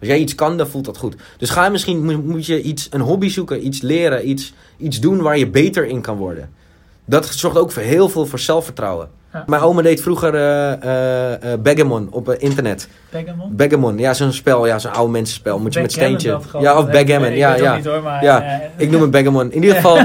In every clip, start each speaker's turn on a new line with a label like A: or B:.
A: Als jij iets kan, dan voelt dat goed. Dus ga misschien, moet, je iets, een hobby zoeken, iets leren, iets, iets doen waar je beter in kan worden. Dat zorgt ook voor heel veel voor zelfvertrouwen.
B: Ja.
A: Mijn oma deed vroeger Backgammon op eh, internet.
B: Backgammon?
A: Backgammon, ja, zo'n spel, ja, zo'n oude mensenspel. Moet je met steentje.
B: gewoon.
A: Ja, of Backgammon, ja,
B: ik
A: ja.
B: het niet hoor, maar...
A: Ja, Ik noem het Backgammon. In ieder geval,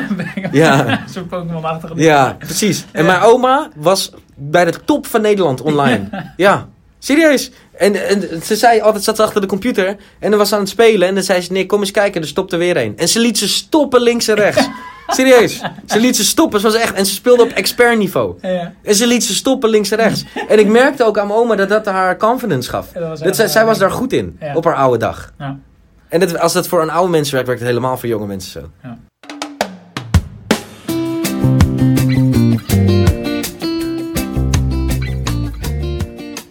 A: ja.
B: Zo'n Pokémon-achtige
A: Ja, precies. En mijn oma was bij de top van Nederland online. Ja, serieus. En, en ze zei altijd, zat ze achter de computer en dan was ze aan het spelen. En dan zei ze, nee, kom eens kijken, er stopt er weer een. En ze liet ze stoppen links en rechts. Serieus. Ze liet ze stoppen, ze was echt... En ze speelde op expert niveau.
B: Ja, ja.
A: En ze liet ze stoppen links en rechts. En ik merkte ook aan mijn oma dat dat haar confidence gaf.
B: Ja, dat
A: zij, zij was daar goed in,
B: Ja.
A: op haar oude dag.
B: Ja.
A: En dat, als dat voor een oude mensen werkt, werkt het helemaal voor jonge mensen zo.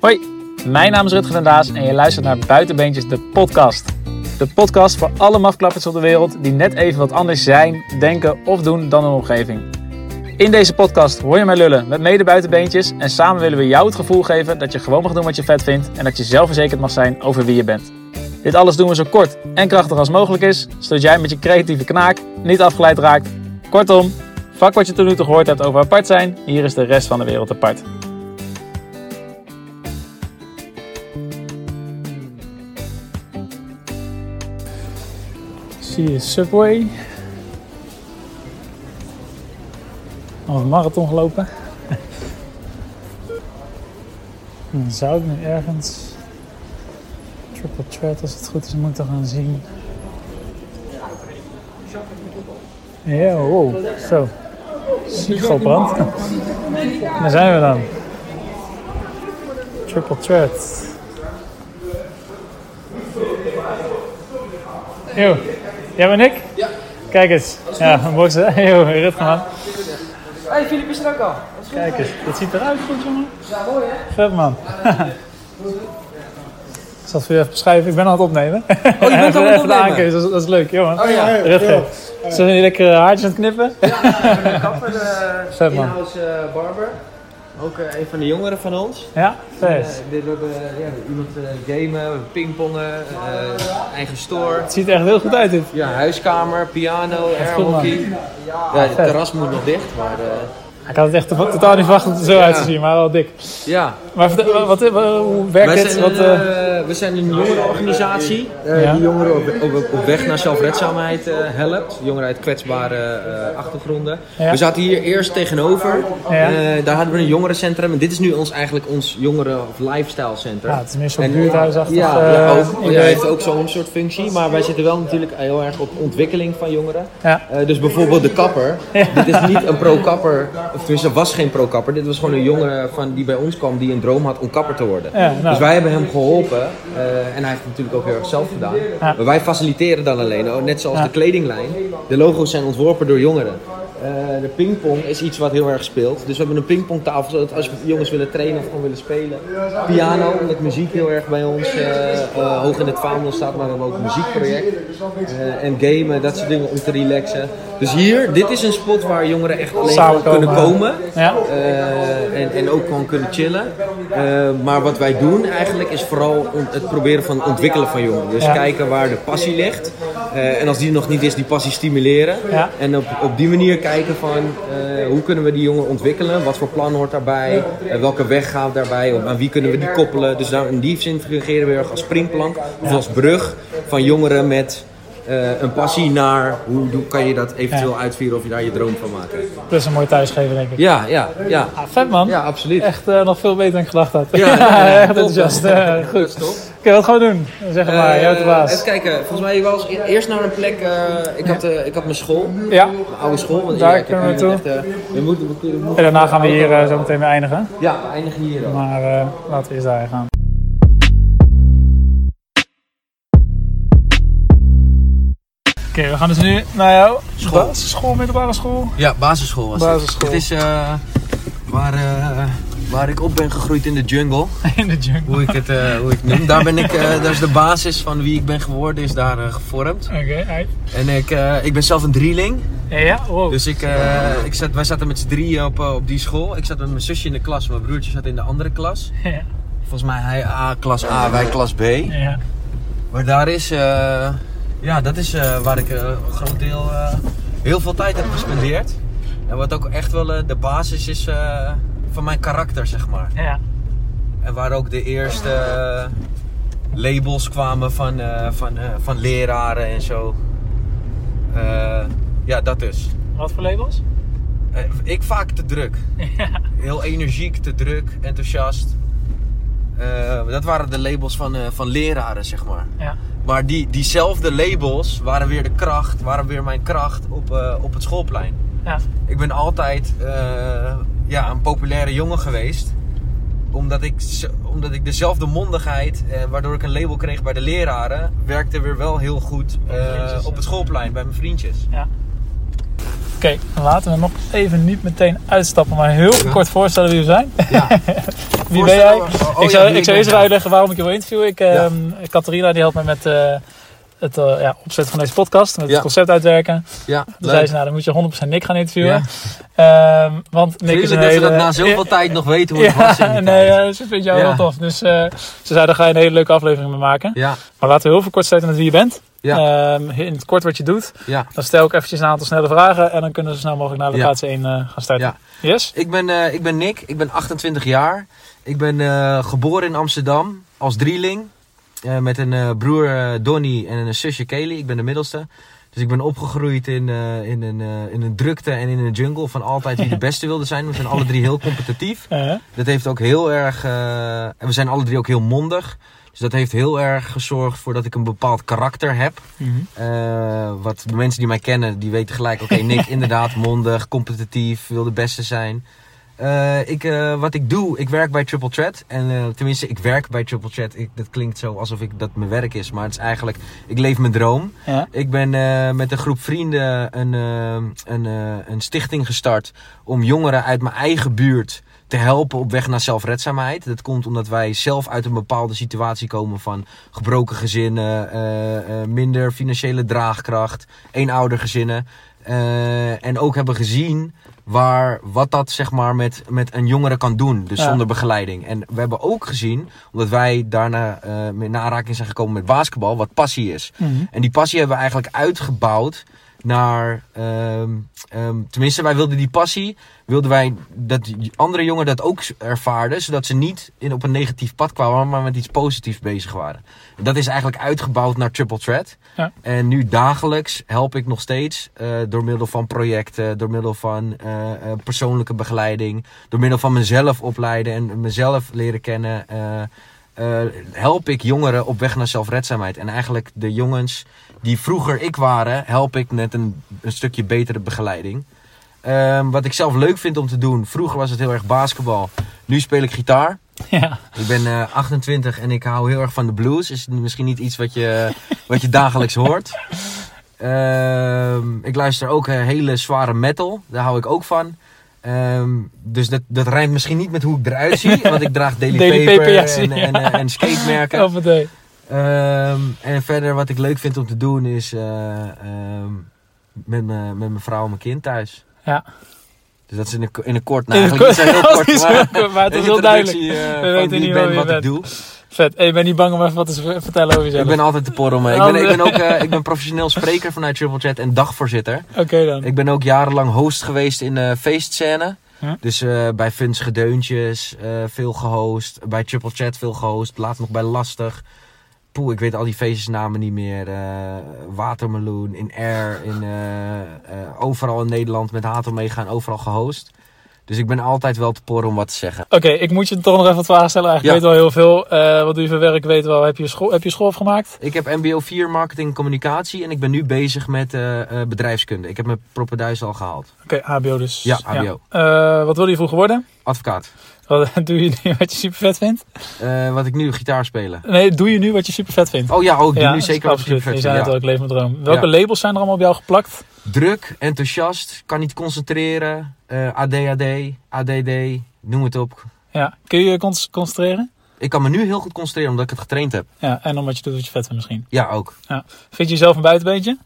B: Hoi, mijn naam is Rutger den Daas en je luistert naar Buitenbeentjes, de podcast. De podcast voor alle mafklappers op de wereld die net even wat anders zijn, denken of doen dan hun omgeving. In deze podcast hoor je mij lullen met mede buitenbeentjes en samen willen we jou het gevoel geven dat je gewoon mag doen wat je vet vindt en dat je zelfverzekerd mag zijn over wie je bent. Dit alles doen we zo kort en krachtig als mogelijk is, zodat jij met je creatieve knaak niet afgeleid raakt. Kortom, vak wat je tot nu toe gehoord hebt over apart zijn, hier is de rest van de wereld apart. Zie je Subway. Al een marathon gelopen. Dan zou ik nu ergens Triple Threat, als het goed is, moeten gaan zien. Ja, zo. Siegelbrand. Daar zijn we dan. Triple Threat. Yo, jij bent ik? Ja. Kijk eens. Ja, een boksen. Yo, Rutger man.
A: Hey, Filip is er ook al.
B: Kijk eens, dit ziet eruit goed jongen. Ja, mooi hè? Vet man. Ik zal het voor je even beschrijven. Ik ben aan het opnemen. Oh,
A: je bent aan het
B: even de
A: opnemen?
B: aankeuze, dat, is- dat is leuk jongen.
A: Oh ja.
B: Rutger. Zijn jullie lekker eh, haartjes aan het knippen?
A: Een kapper,
B: Vet, man.
A: in-house eh, barber. Ook eh, een van de jongeren van ons.
B: Ja,
A: Eh,
B: vet.
A: dit we hebben ja, iemand eh, gamen, pingpongen, eh, eigen store.
B: Het ziet er echt heel goed uit dit.
A: Ja, huiskamer, piano, airhockey. Ja, het
B: vet.
A: terras moet nog dicht, maar eh,
B: Ik had het echt to- totaal niet verwacht om het er zo uit te zien, maar wel dik.
A: ja.
B: Maar wat, wat, hoe werkt dit?
A: zijn,
B: Wat,
A: een,
B: eh,
A: eh, we zijn een jongerenorganisatie eh, die jongeren op, op, op weg naar zelfredzaamheid eh, helpt. Jongeren uit kwetsbare eh, achtergronden.
B: Ja.
A: We zaten hier eerst tegenover.
B: Ja.
A: Eh, daar hadden we een jongerencentrum. En dit is nu ons, eigenlijk ons jongeren- of lifestyle center.
B: ja, het is meer zo'n
A: En-
B: buurthuisachtig
A: Ja,
B: eh,
A: ja, ook. Ja, heeft ook zo'n soort functie. Maar wij zitten wel natuurlijk heel erg op ontwikkeling van jongeren.
B: Ja.
A: Eh, dus bijvoorbeeld de kapper. Dit is niet een pro-kapper. Of tenminste, was geen pro-kapper. Dit was gewoon een jongen van, die bij ons kwam die een droom had om kapper te worden.
B: Ja, nou.
A: Dus wij hebben hem geholpen. Eh, en hij heeft het natuurlijk ook heel erg zelf gedaan. Maar wij faciliteren dan alleen. Net zoals de kledinglijn. De logo's zijn ontworpen door jongeren. Eh, de pingpong is iets wat heel erg speelt. Dus we hebben een pingpongtafel, zodat als jongens willen trainen of gewoon willen spelen. Piano, met muziek heel erg bij ons eh, hoog in het vaandel staat, maar we hebben ook een muziekproject. En gamen, dat soort dingen om te relaxen. Dus hier, dit is een spot waar jongeren echt alleen kunnen komen.
B: Ja.
A: En, en ook gewoon kunnen chillen. Maar wat wij doen eigenlijk is vooral het proberen van ontwikkelen van jongeren. Dus
B: Ja.
A: kijken waar de passie ligt. Eh, en als die er nog niet is, die passie stimuleren.
B: Ja.
A: En op, op die manier kijken van eh, hoe kunnen we die jongen ontwikkelen? Wat voor plan hoort daarbij? Eh, welke weg gaat daarbij? Aan wie kunnen we die koppelen? Dus daar, in die zin fungeren we als springplank. Of als brug van jongeren met eh, een passie naar hoe kan je dat eventueel
B: Ja.
A: uitvieren of je daar je droom van maken.
B: Plus een mooi thuisgeven, denk ik.
A: Ja, ja, ja.
B: Ah, vet man.
A: Ja, absoluut.
B: Echt eh, nog veel beter dan ik gedacht had.
A: Ja, ja, ja.
B: echt enthousiast. Eh,
A: Dat
B: goed.
A: is top.
B: Oké, wat gaan we doen? Zeg maar, bent de baas.
A: Even kijken, volgens mij was e- eerst naar een plek. ik, had, ik had mijn school,
B: Ja.
A: mijn oude school. Want
B: Daar kunnen we naartoe. En daarna gaan we hier zo meteen weer eindigen.
A: Ja, we eindigen hier dan.
B: Maar laten we eerst daar gaan. Oké, we gaan dus nu naar jouw
A: School.
B: basisschool, middelbare school.
A: Ja, basisschool was
B: Basisschool.
A: het. Het is eh, waar, eh, waar ik op ben gegroeid in de jungle.
B: In de jungle.
A: Hoe ik het, eh, hoe ik het noem. Daar ben ik, eh, daar is de basis van wie ik ben geworden, is daar gevormd.
B: Oké, uit.
A: En ik, ik ben zelf een drieling.
B: Ja, ja, wow.
A: Dus ik, ik zat, wij zaten met z'n drieën op, op die school. Ik zat met mijn zusje in de klas, mijn broertje zat in de andere klas.
B: Ja,
A: Volgens mij hij A, klas A, wij klas B.
B: ja.
A: Maar daar is, ja, dat is eh, waar ik eh, een groot deel, eh, heel veel tijd heb gespendeerd. En wat ook echt wel de basis is van mijn karakter, zeg maar.
B: Ja.
A: En waar ook de eerste labels kwamen van, van, van leraren en zo. Ja, dat dus.
B: Wat voor labels?
A: Ik vaak te druk.
B: Ja.
A: Heel energiek, te druk, enthousiast. Dat waren de labels van, van leraren, zeg maar.
B: Ja.
A: Maar die, diezelfde labels waren weer de kracht, waren weer mijn kracht op, eh, op het schoolplein.
B: Ja.
A: Ik ben altijd eh, ja, een populaire jongen geweest. Omdat ik, omdat ik dezelfde mondigheid, eh, waardoor ik een label kreeg bij de leraren, werkte weer wel heel goed op het schoolplein bij mijn vriendjes.
B: Ja. Oké, laten we nog even niet meteen uitstappen, maar heel
A: Ja.
B: kort voorstellen wie we zijn.
A: Ja.
B: Wie ben jij?
A: Voorstellen- oh,
B: ik zou, ik zou eerst uitleggen waarom ik je wil interviewen. Ik, ehm die helpt me met eh, het eh, ja, opzetten van deze podcast, met
A: Ja.
B: het concept uitwerken.
A: Ja,
B: Toen zei ze, nou dan moet je 100% Nick gaan interviewen.
A: Ja.
B: Ehm, want Nick is een
A: dat
B: hele...
A: dat na zoveel tijd nog weten hoe het
B: ja,
A: was in die
B: nee, eh, ze vindt jou
A: Ja.
B: heel tof. Dus eh, ze zei, daar ga je een hele leuke aflevering mee maken.
A: Ja,
B: Maar laten we heel veel kort sluiten met wie je bent.
A: Ja.
B: Ehm, in het kort wat je doet.
A: ja.
B: Dan stel ik eventjes een aantal snelle vragen en dan kunnen we zo snel mogelijk naar
A: Ja.
B: locatie 1 eh, gaan starten. Yes?
A: Ik ben, ik ben Nick, ik ben 28 jaar. Ik ben geboren in Amsterdam als drieling. Eh, met een eh, broer eh, Donny en een zusje Kelly. Ik ben de middelste. Dus ik ben opgegroeid in, in, een, in een drukte en in een jungle van altijd wie de beste wilde zijn. We zijn alle drie heel competitief. Dat heeft ook heel erg. en we zijn alle drie ook heel mondig. Dus dat heeft heel erg gezorgd voor dat ik een bepaald karakter heb.
B: mhm.
A: Wat de mensen die mij kennen, die weten gelijk, oké, Nick, inderdaad, mondig, competitief, wil de beste zijn. Eh, ik, eh, wat ik doe, ik werk bij Triple Threat. En eh, tenminste, ik werk bij Triple Threat. Ik, dat klinkt zo alsof ik, dat mijn werk is, maar het is eigenlijk, ik leef mijn droom.
B: Ja.
A: Ik ben met een groep vrienden een, een, een stichting gestart om jongeren uit mijn eigen buurt te helpen op weg naar zelfredzaamheid. Dat komt omdat wij zelf uit een bepaalde situatie komen van gebroken gezinnen, minder financiële draagkracht, eenoudergezinnen. En ook hebben gezien waar, wat dat zeg maar met, met een jongere kan doen, dus
B: Ja.
A: zonder begeleiding. En we hebben ook gezien, omdat wij daarna eh in aanraking zijn gekomen met basketbal, wat passie is.
B: Mhm.
A: En die passie hebben we eigenlijk uitgebouwd naar. ehm, ehm, tenminste, wij wilden die passie. Wilden wij dat andere jongeren dat ook ervaarden. Zodat ze niet in, op een negatief pad kwamen, maar met iets positiefs bezig waren. En dat is eigenlijk uitgebouwd naar Triple Threat.
B: Ja.
A: En nu dagelijks help ik nog steeds. eh, door middel van projecten, door middel van eh, eh, persoonlijke begeleiding. Door middel van mezelf opleiden en mezelf leren kennen. help ik jongeren op weg naar zelfredzaamheid. En eigenlijk de jongens die vroeger ik waren, help ik met een, een stukje betere begeleiding. Ehm, wat ik zelf leuk vind om te doen. Vroeger was het heel erg basketbal. Nu speel ik gitaar.
B: Ja.
A: Ik ben eh, 28 en ik hou heel erg van de blues. Is misschien niet iets wat je, wat je dagelijks hoort. Ehm, ik luister ook eh, hele zware metal. Daar hou ik ook van. Ehm, dus dat, dat rijmt misschien niet met hoe ik eruit zie. Want ik draag Daily,
B: Daily
A: Paper,
B: Paper, ja,
A: en,
B: ja.
A: en, en skatemerken.
B: Eh,
A: Ehm, en verder wat ik leuk vind om te doen is eh, ehm, met mijn met mijn vrouw en mijn kind thuis.
B: Ja.
A: Dus dat is in een, in een kort, nou
B: In
A: heel
B: kort- is
A: maar,
B: heel kort, maar het is heel duidelijk.
A: eh,
B: We weten niet
A: ik ben, wat ik
B: bent.
A: doe.
B: Vet. Hey, ik ben niet bang om even wat te vertellen over jezelf.
A: Ik ben altijd te porrelen. Ik ben, ik ben ook eh, ik ben professioneel spreker vanuit Triple Chat en dagvoorzitter.
B: Oké dan.
A: Ik ben ook jarenlang host geweest in de feestscène. Dus bij Funs Gedeuntjes veel gehost. Bij Triple Chat veel gehost. Laatst nog bij Lastig. Poeh, ik weet al die feestjesnamen niet meer. Eh, Watermeloen, in Air, in, eh, eh, overal in Nederland met Hato meegaan, overal gehost. Dus ik ben altijd wel te porren om wat te zeggen.
B: Oké, ik moet je toch nog even wat vragen stellen. Eigenlijk
A: Ja.
B: weet wel heel veel. Wat doe je voor werk? Weet wel. Heb je school, heb je school afgemaakt?
A: Ik heb MBO 4 Marketing en Communicatie en ik ben nu bezig met bedrijfskunde. Ik heb mijn propeduis al gehaald.
B: Oké, HBO dus.
A: Ja, HBO.
B: Wat wilde je vroeger worden?
A: Advocaat.
B: Wat doe je nu wat je super vet vindt?
A: Eh, wat ik nu gitaar spelen.
B: Nee, doe je nu wat je super vet vindt?
A: Oh ja, ook. doe nu zeker wat ik
B: absoluut.
A: super
B: Je
A: vet
B: zei
A: vind,
B: het al,
A: ja.
B: ik leef mijn droom. Welke
A: Ja.
B: labels zijn er allemaal op jou geplakt?
A: Druk, enthousiast, kan niet concentreren. eh, ADHD, ADD, noem het op.
B: Ja. Kun je je con- concentreren?
A: Ik kan me nu heel goed concentreren omdat ik het getraind heb.
B: Ja, en omdat je doet wat je vet vindt misschien.
A: Ja, ook.
B: Vind je jezelf een buitenbeentje?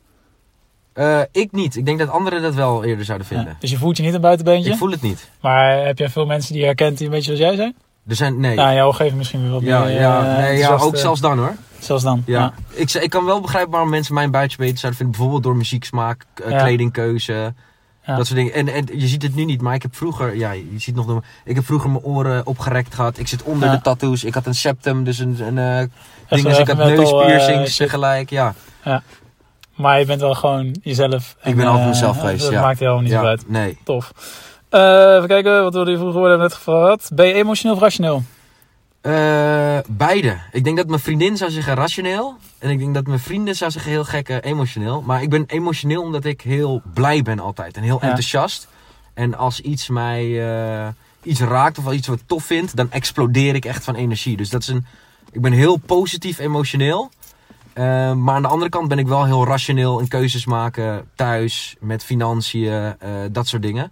A: Eh, ik niet. Ik denk dat anderen dat wel eerder zouden
B: Ja.
A: vinden.
B: Dus je voelt je niet een buitenbeentje?
A: Ik voel het niet.
B: Maar heb jij veel mensen die je herkent die een beetje zoals jij zijn?
A: Er zijn, nee.
B: Nou, jouw omgeving misschien weer wat
A: ja,
B: meer.
A: ja,
B: eh,
A: nee, ja, ook zelfs dan hoor.
B: Zelfs dan.
A: Ja. Ik, ik kan wel begrijpen waarom mensen mijn buitje beter zouden vinden. Bijvoorbeeld door muzieksmaak, k-
B: Ja.
A: kledingkeuze,
B: Ja.
A: dat soort dingen. En, en je ziet het nu niet, maar ik heb vroeger, ja, je ziet nog, de- ik heb vroeger mijn oren opgerekt gehad. Ik zit onder
B: Ja.
A: de tattoos. Ik had een septum, dus een, een eh, ding,
B: wel
A: dus ik had
B: eh,
A: neuspiercings tegelijk. Ja,
B: Maar je bent wel gewoon jezelf.
A: ik ben
B: En,
A: altijd
B: eh,
A: mezelf geweest.
B: Dat
A: ja.
B: maakt helemaal niet
A: ja.
B: uit.
A: Nee.
B: Tof. Eh, even kijken, wat wilde je vroeger worden? Net gevraagd. Ben je emotioneel of rationeel?
A: Eh, beide. Ik denk dat mijn vriendin zou zeggen rationeel. En ik denk dat mijn vrienden zou zeggen heel gek eh, emotioneel. Maar ik ben emotioneel omdat ik heel blij ben altijd. En heel
B: Ja.
A: enthousiast. En als iets mij iets raakt of als iets wat tof vind, dan explodeer ik echt van energie. Dus dat is een. Ik ben heel positief emotioneel. Eh, maar aan de andere kant ben ik wel heel rationeel in keuzes maken thuis, met financiën, eh, dat soort dingen.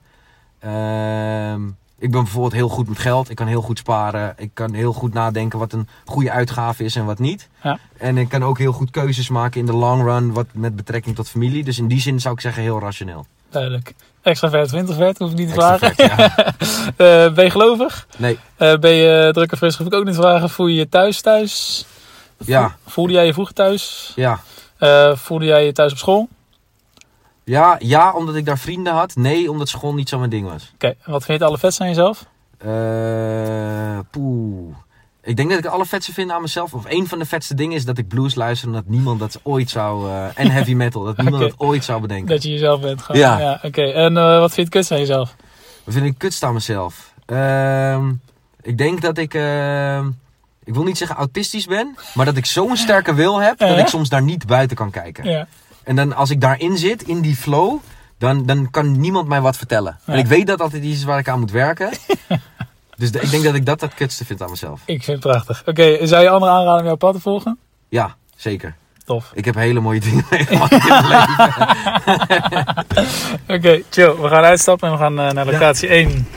A: Ehm, ik ben bijvoorbeeld heel goed met geld. Ik kan heel goed sparen. Ik kan heel goed nadenken wat een goede uitgave is en wat niet.
B: Ja.
A: En ik kan ook heel goed keuzes maken in de long run wat met betrekking tot familie. Dus in die zin zou ik zeggen heel rationeel.
B: Duidelijk. Extravert of introvert, hoef ik niet te vragen.
A: ja.
B: Eh, ben je gelovig?
A: Nee,
B: Eh, ben je druk en fris, hoef ik ook niet te vragen. Voel je je thuis thuis?
A: Ja,
B: Voelde jij je vroeger thuis?
A: ja.
B: Eh, voelde jij je thuis op school?
A: Ja, ja, omdat ik daar vrienden had. Nee, omdat school niet zo mijn ding was.
B: Oké, en wat vind je het allervetste aan jezelf?
A: Eh, poeh. Ik denk dat ik het allervetste vind aan mezelf. Of een van de vetste dingen is dat ik blues luister. Omdat niemand dat ooit zou. eh, en heavy metal. Dat niemand dat ooit zou bedenken.
B: Dat je jezelf bent. Gewoon.
A: Ja.
B: Oké, en wat vind je het kutst aan jezelf?
A: Wat vind ik kutst aan mezelf? Ehm, ik denk dat ik. Ik wil niet zeggen autistisch ben. Maar dat ik zo'n sterke wil heb. Dat ik soms daar niet buiten kan kijken.
B: Ja.
A: En dan als ik daarin zit, in die flow. Dan, dan kan niemand mij wat vertellen.
B: Ja.
A: En ik weet dat altijd iets is waar ik aan moet werken. dus de- ik denk dat ik dat het kutste vind aan mezelf.
B: Ik vind het prachtig. Oké, zou je anderen aanraden om jouw pad te volgen?
A: Ja, zeker.
B: Tof.
A: Ik heb hele mooie dingen meegemaakt in mijn leven.
B: Oké, chill. We gaan uitstappen en we gaan eh, naar locatie 1.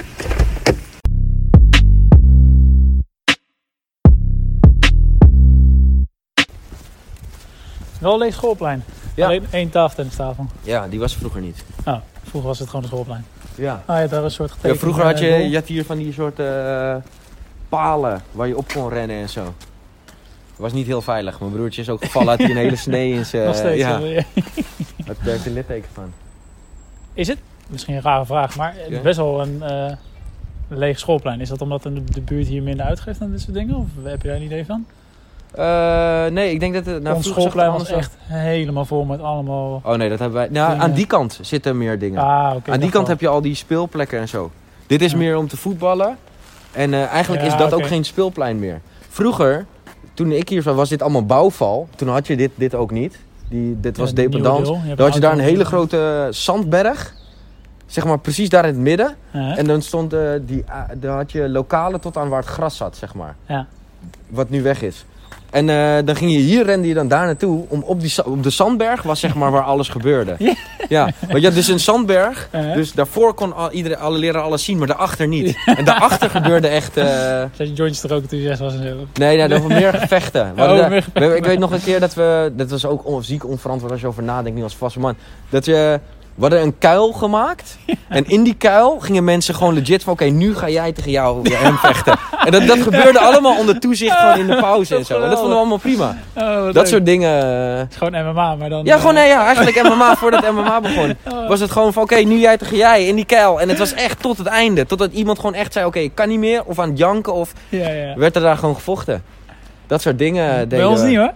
B: Wel een leeg schoolplein.
A: Ja.
B: Alleen één tafeltennistafel.
A: Ja, die was er vroeger niet.
B: Nou, vroeger was het gewoon een schoolplein.
A: Ja.
B: Ah ja, daar is een soort
A: ja vroeger had je, je had hier van die soort eh, palen waar je op kon rennen en zo. Was niet heel veilig. Mijn broertje is ook gevallen, had hij een hele snee in zijn...
B: Nog steeds.
A: Ja, had daar heeft een litteken van.
B: Is het, misschien een rare vraag, maar
A: Ja.
B: best wel een eh, leeg schoolplein. Is dat omdat de, de buurt hier minder uitgeeft aan dit soort dingen? Of heb je daar een idee van?
A: Eh, nee, ik denk dat het... Nou,
B: Ons schoolplein was echt helemaal vol met allemaal...
A: Oh nee, dat hebben wij... Nou,
B: Dingen.
A: aan die kant zitten meer dingen.
B: Ah, oké.
A: aan die kant heb je al die speelplekken en zo. Dit is
B: Ja.
A: meer om te voetballen. En eh, eigenlijk
B: Ja,
A: is dat ook geen speelplein meer. Vroeger, toen ik hier was, was dit allemaal bouwval. Toen had je dit, dit ook niet. Die, dit was dependance. Dan had je daar een hele grote zandberg. Zeg maar precies daar in het midden. En dan stond eh, die, daar had je lokalen tot aan waar het gras zat, zeg maar.
B: Ja.
A: Wat nu weg is. En eh, dan ging je hier, rende je dan daar naartoe. Om op, die, op de zandberg was zeg maar waar alles gebeurde.
B: Ja.
A: Ja, want je had dus een zandberg.
B: Ja.
A: Dus daarvoor kon al, iedereen, alle leraar alles zien, maar daarachter niet. En daarachter gebeurde echt...
B: Zet je jointjes er ook toen je zes was en zo.
A: Nee, nee, dat was meer gevechten. We
B: Oh,
A: daar-
B: meer gevechten.
A: we- ik weet nog een keer dat we... Dat was ook on- ziek onverantwoord als je over nadenkt, nu als vaste man. Dat je... We hadden een kuil gemaakt. En in die kuil gingen mensen gewoon legit van... Oké, nu ga jij tegen jou hem vechten. En dat, dat gebeurde allemaal onder toezicht gewoon in de pauze en zo. En dat vonden we allemaal prima.
B: Oh,
A: Dat
B: leuk.
A: soort dingen... eh,
B: Het is gewoon MMA, maar dan...
A: Ja,
B: eh,
A: gewoon nee, ja, eigenlijk MMA, voordat MMA begon.
B: oh,
A: Was het gewoon van, oké, nu jij tegen jij in die kuil. En het was echt tot het einde. Totdat iemand gewoon echt zei, oké, ik kan niet meer. Of aan het janken. Of
B: Ja, ja.
A: werd er daar gewoon gevochten. Dat soort dingen deden
B: Bij ons
A: we.
B: niet hoor.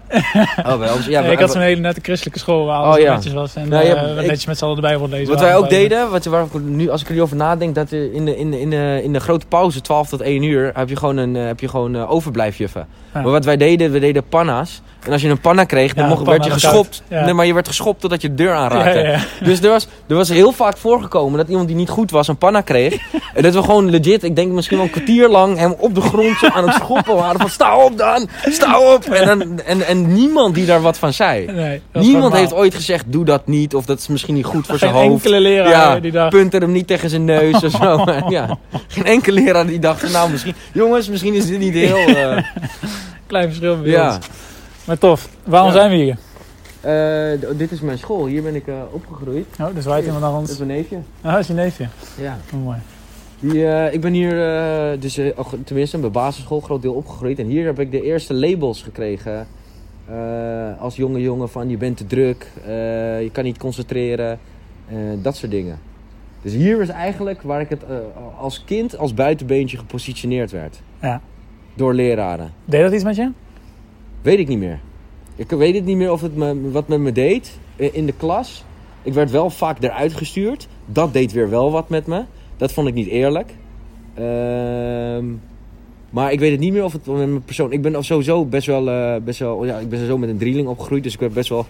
A: Oh, bij ons, ja,
B: Nee, ik had zo'n hele nette christelijke school waar alles
A: Oh, ja.
B: netjes was. En
A: Nou, ja,
B: eh,
A: ik-
B: netjes met z'n allen de Bijbel lezen.
A: Wat wij ook deden, wat, waar ik nu, als ik er nu over nadenk, dat in de, in de, in de, in de grote pauze, 12 tot 1 uur, heb je gewoon, een, eh, heb je gewoon eh, overblijfjuffen. Maar wat wij deden, we deden panna's. En als je een panna kreeg, dan
B: Ja,
A: mocht, werd je geschopt.
B: Ja.
A: Nee, maar je werd geschopt totdat je de deur aanraakte.
B: ja.
A: Dus er was, er was heel vaak voorgekomen dat iemand die niet goed was een panna kreeg. en dat we gewoon legit, ik denk misschien wel een kwartier lang, hem op de grond zo aan het schoppen waren. Van sta op dan, sta op. En, dan, en, en niemand die daar wat van zei.
B: Nee,
A: Niemand heeft ooit gezegd, doe dat niet. Of dat is misschien niet goed voor
B: Geen
A: zijn hoofd.
B: enkele leraar
A: Ja,
B: die dacht...
A: punten hem niet tegen zijn neus of zo. ja. Geen enkele leraar die dacht, nou misschien... Jongens, misschien is dit niet heel... eh,
B: Klein verschil bij
A: ja.
B: ons. Maar tof. Waarom
A: Ja.
B: zijn we hier?
A: Eh, dit is mijn school. Hier ben ik eh, opgegroeid.
B: Oh, dus waait iemand naar
A: Dat is
B: ons.
A: mijn neefje.
B: Ah, dat is je neefje.
A: Ja.
B: Oh, mooi.
A: Die, eh, ik ben hier, eh, dus, tenminste, mijn basisschool groot deel opgegroeid. En hier heb ik de eerste labels gekregen eh, als jonge jongen van je bent te druk, eh, je kan niet concentreren, eh, dat soort dingen. Dus hier was eigenlijk waar ik het eh, als kind als buitenbeentje gepositioneerd werd.
B: Ja.
A: Door leraren.
B: Deed dat iets met je?
A: Weet ik niet meer. Ik weet het niet meer of het me, wat met me deed in de klas. Ik werd wel vaak eruit gestuurd. Dat deed weer wel wat met me. Dat vond ik niet eerlijk. Ehm, maar ik weet het niet meer of het met mijn persoon... Ik ben sowieso best wel... eh, best wel ja, ik ben sowieso met een drieling opgegroeid. Dus ik heb best wel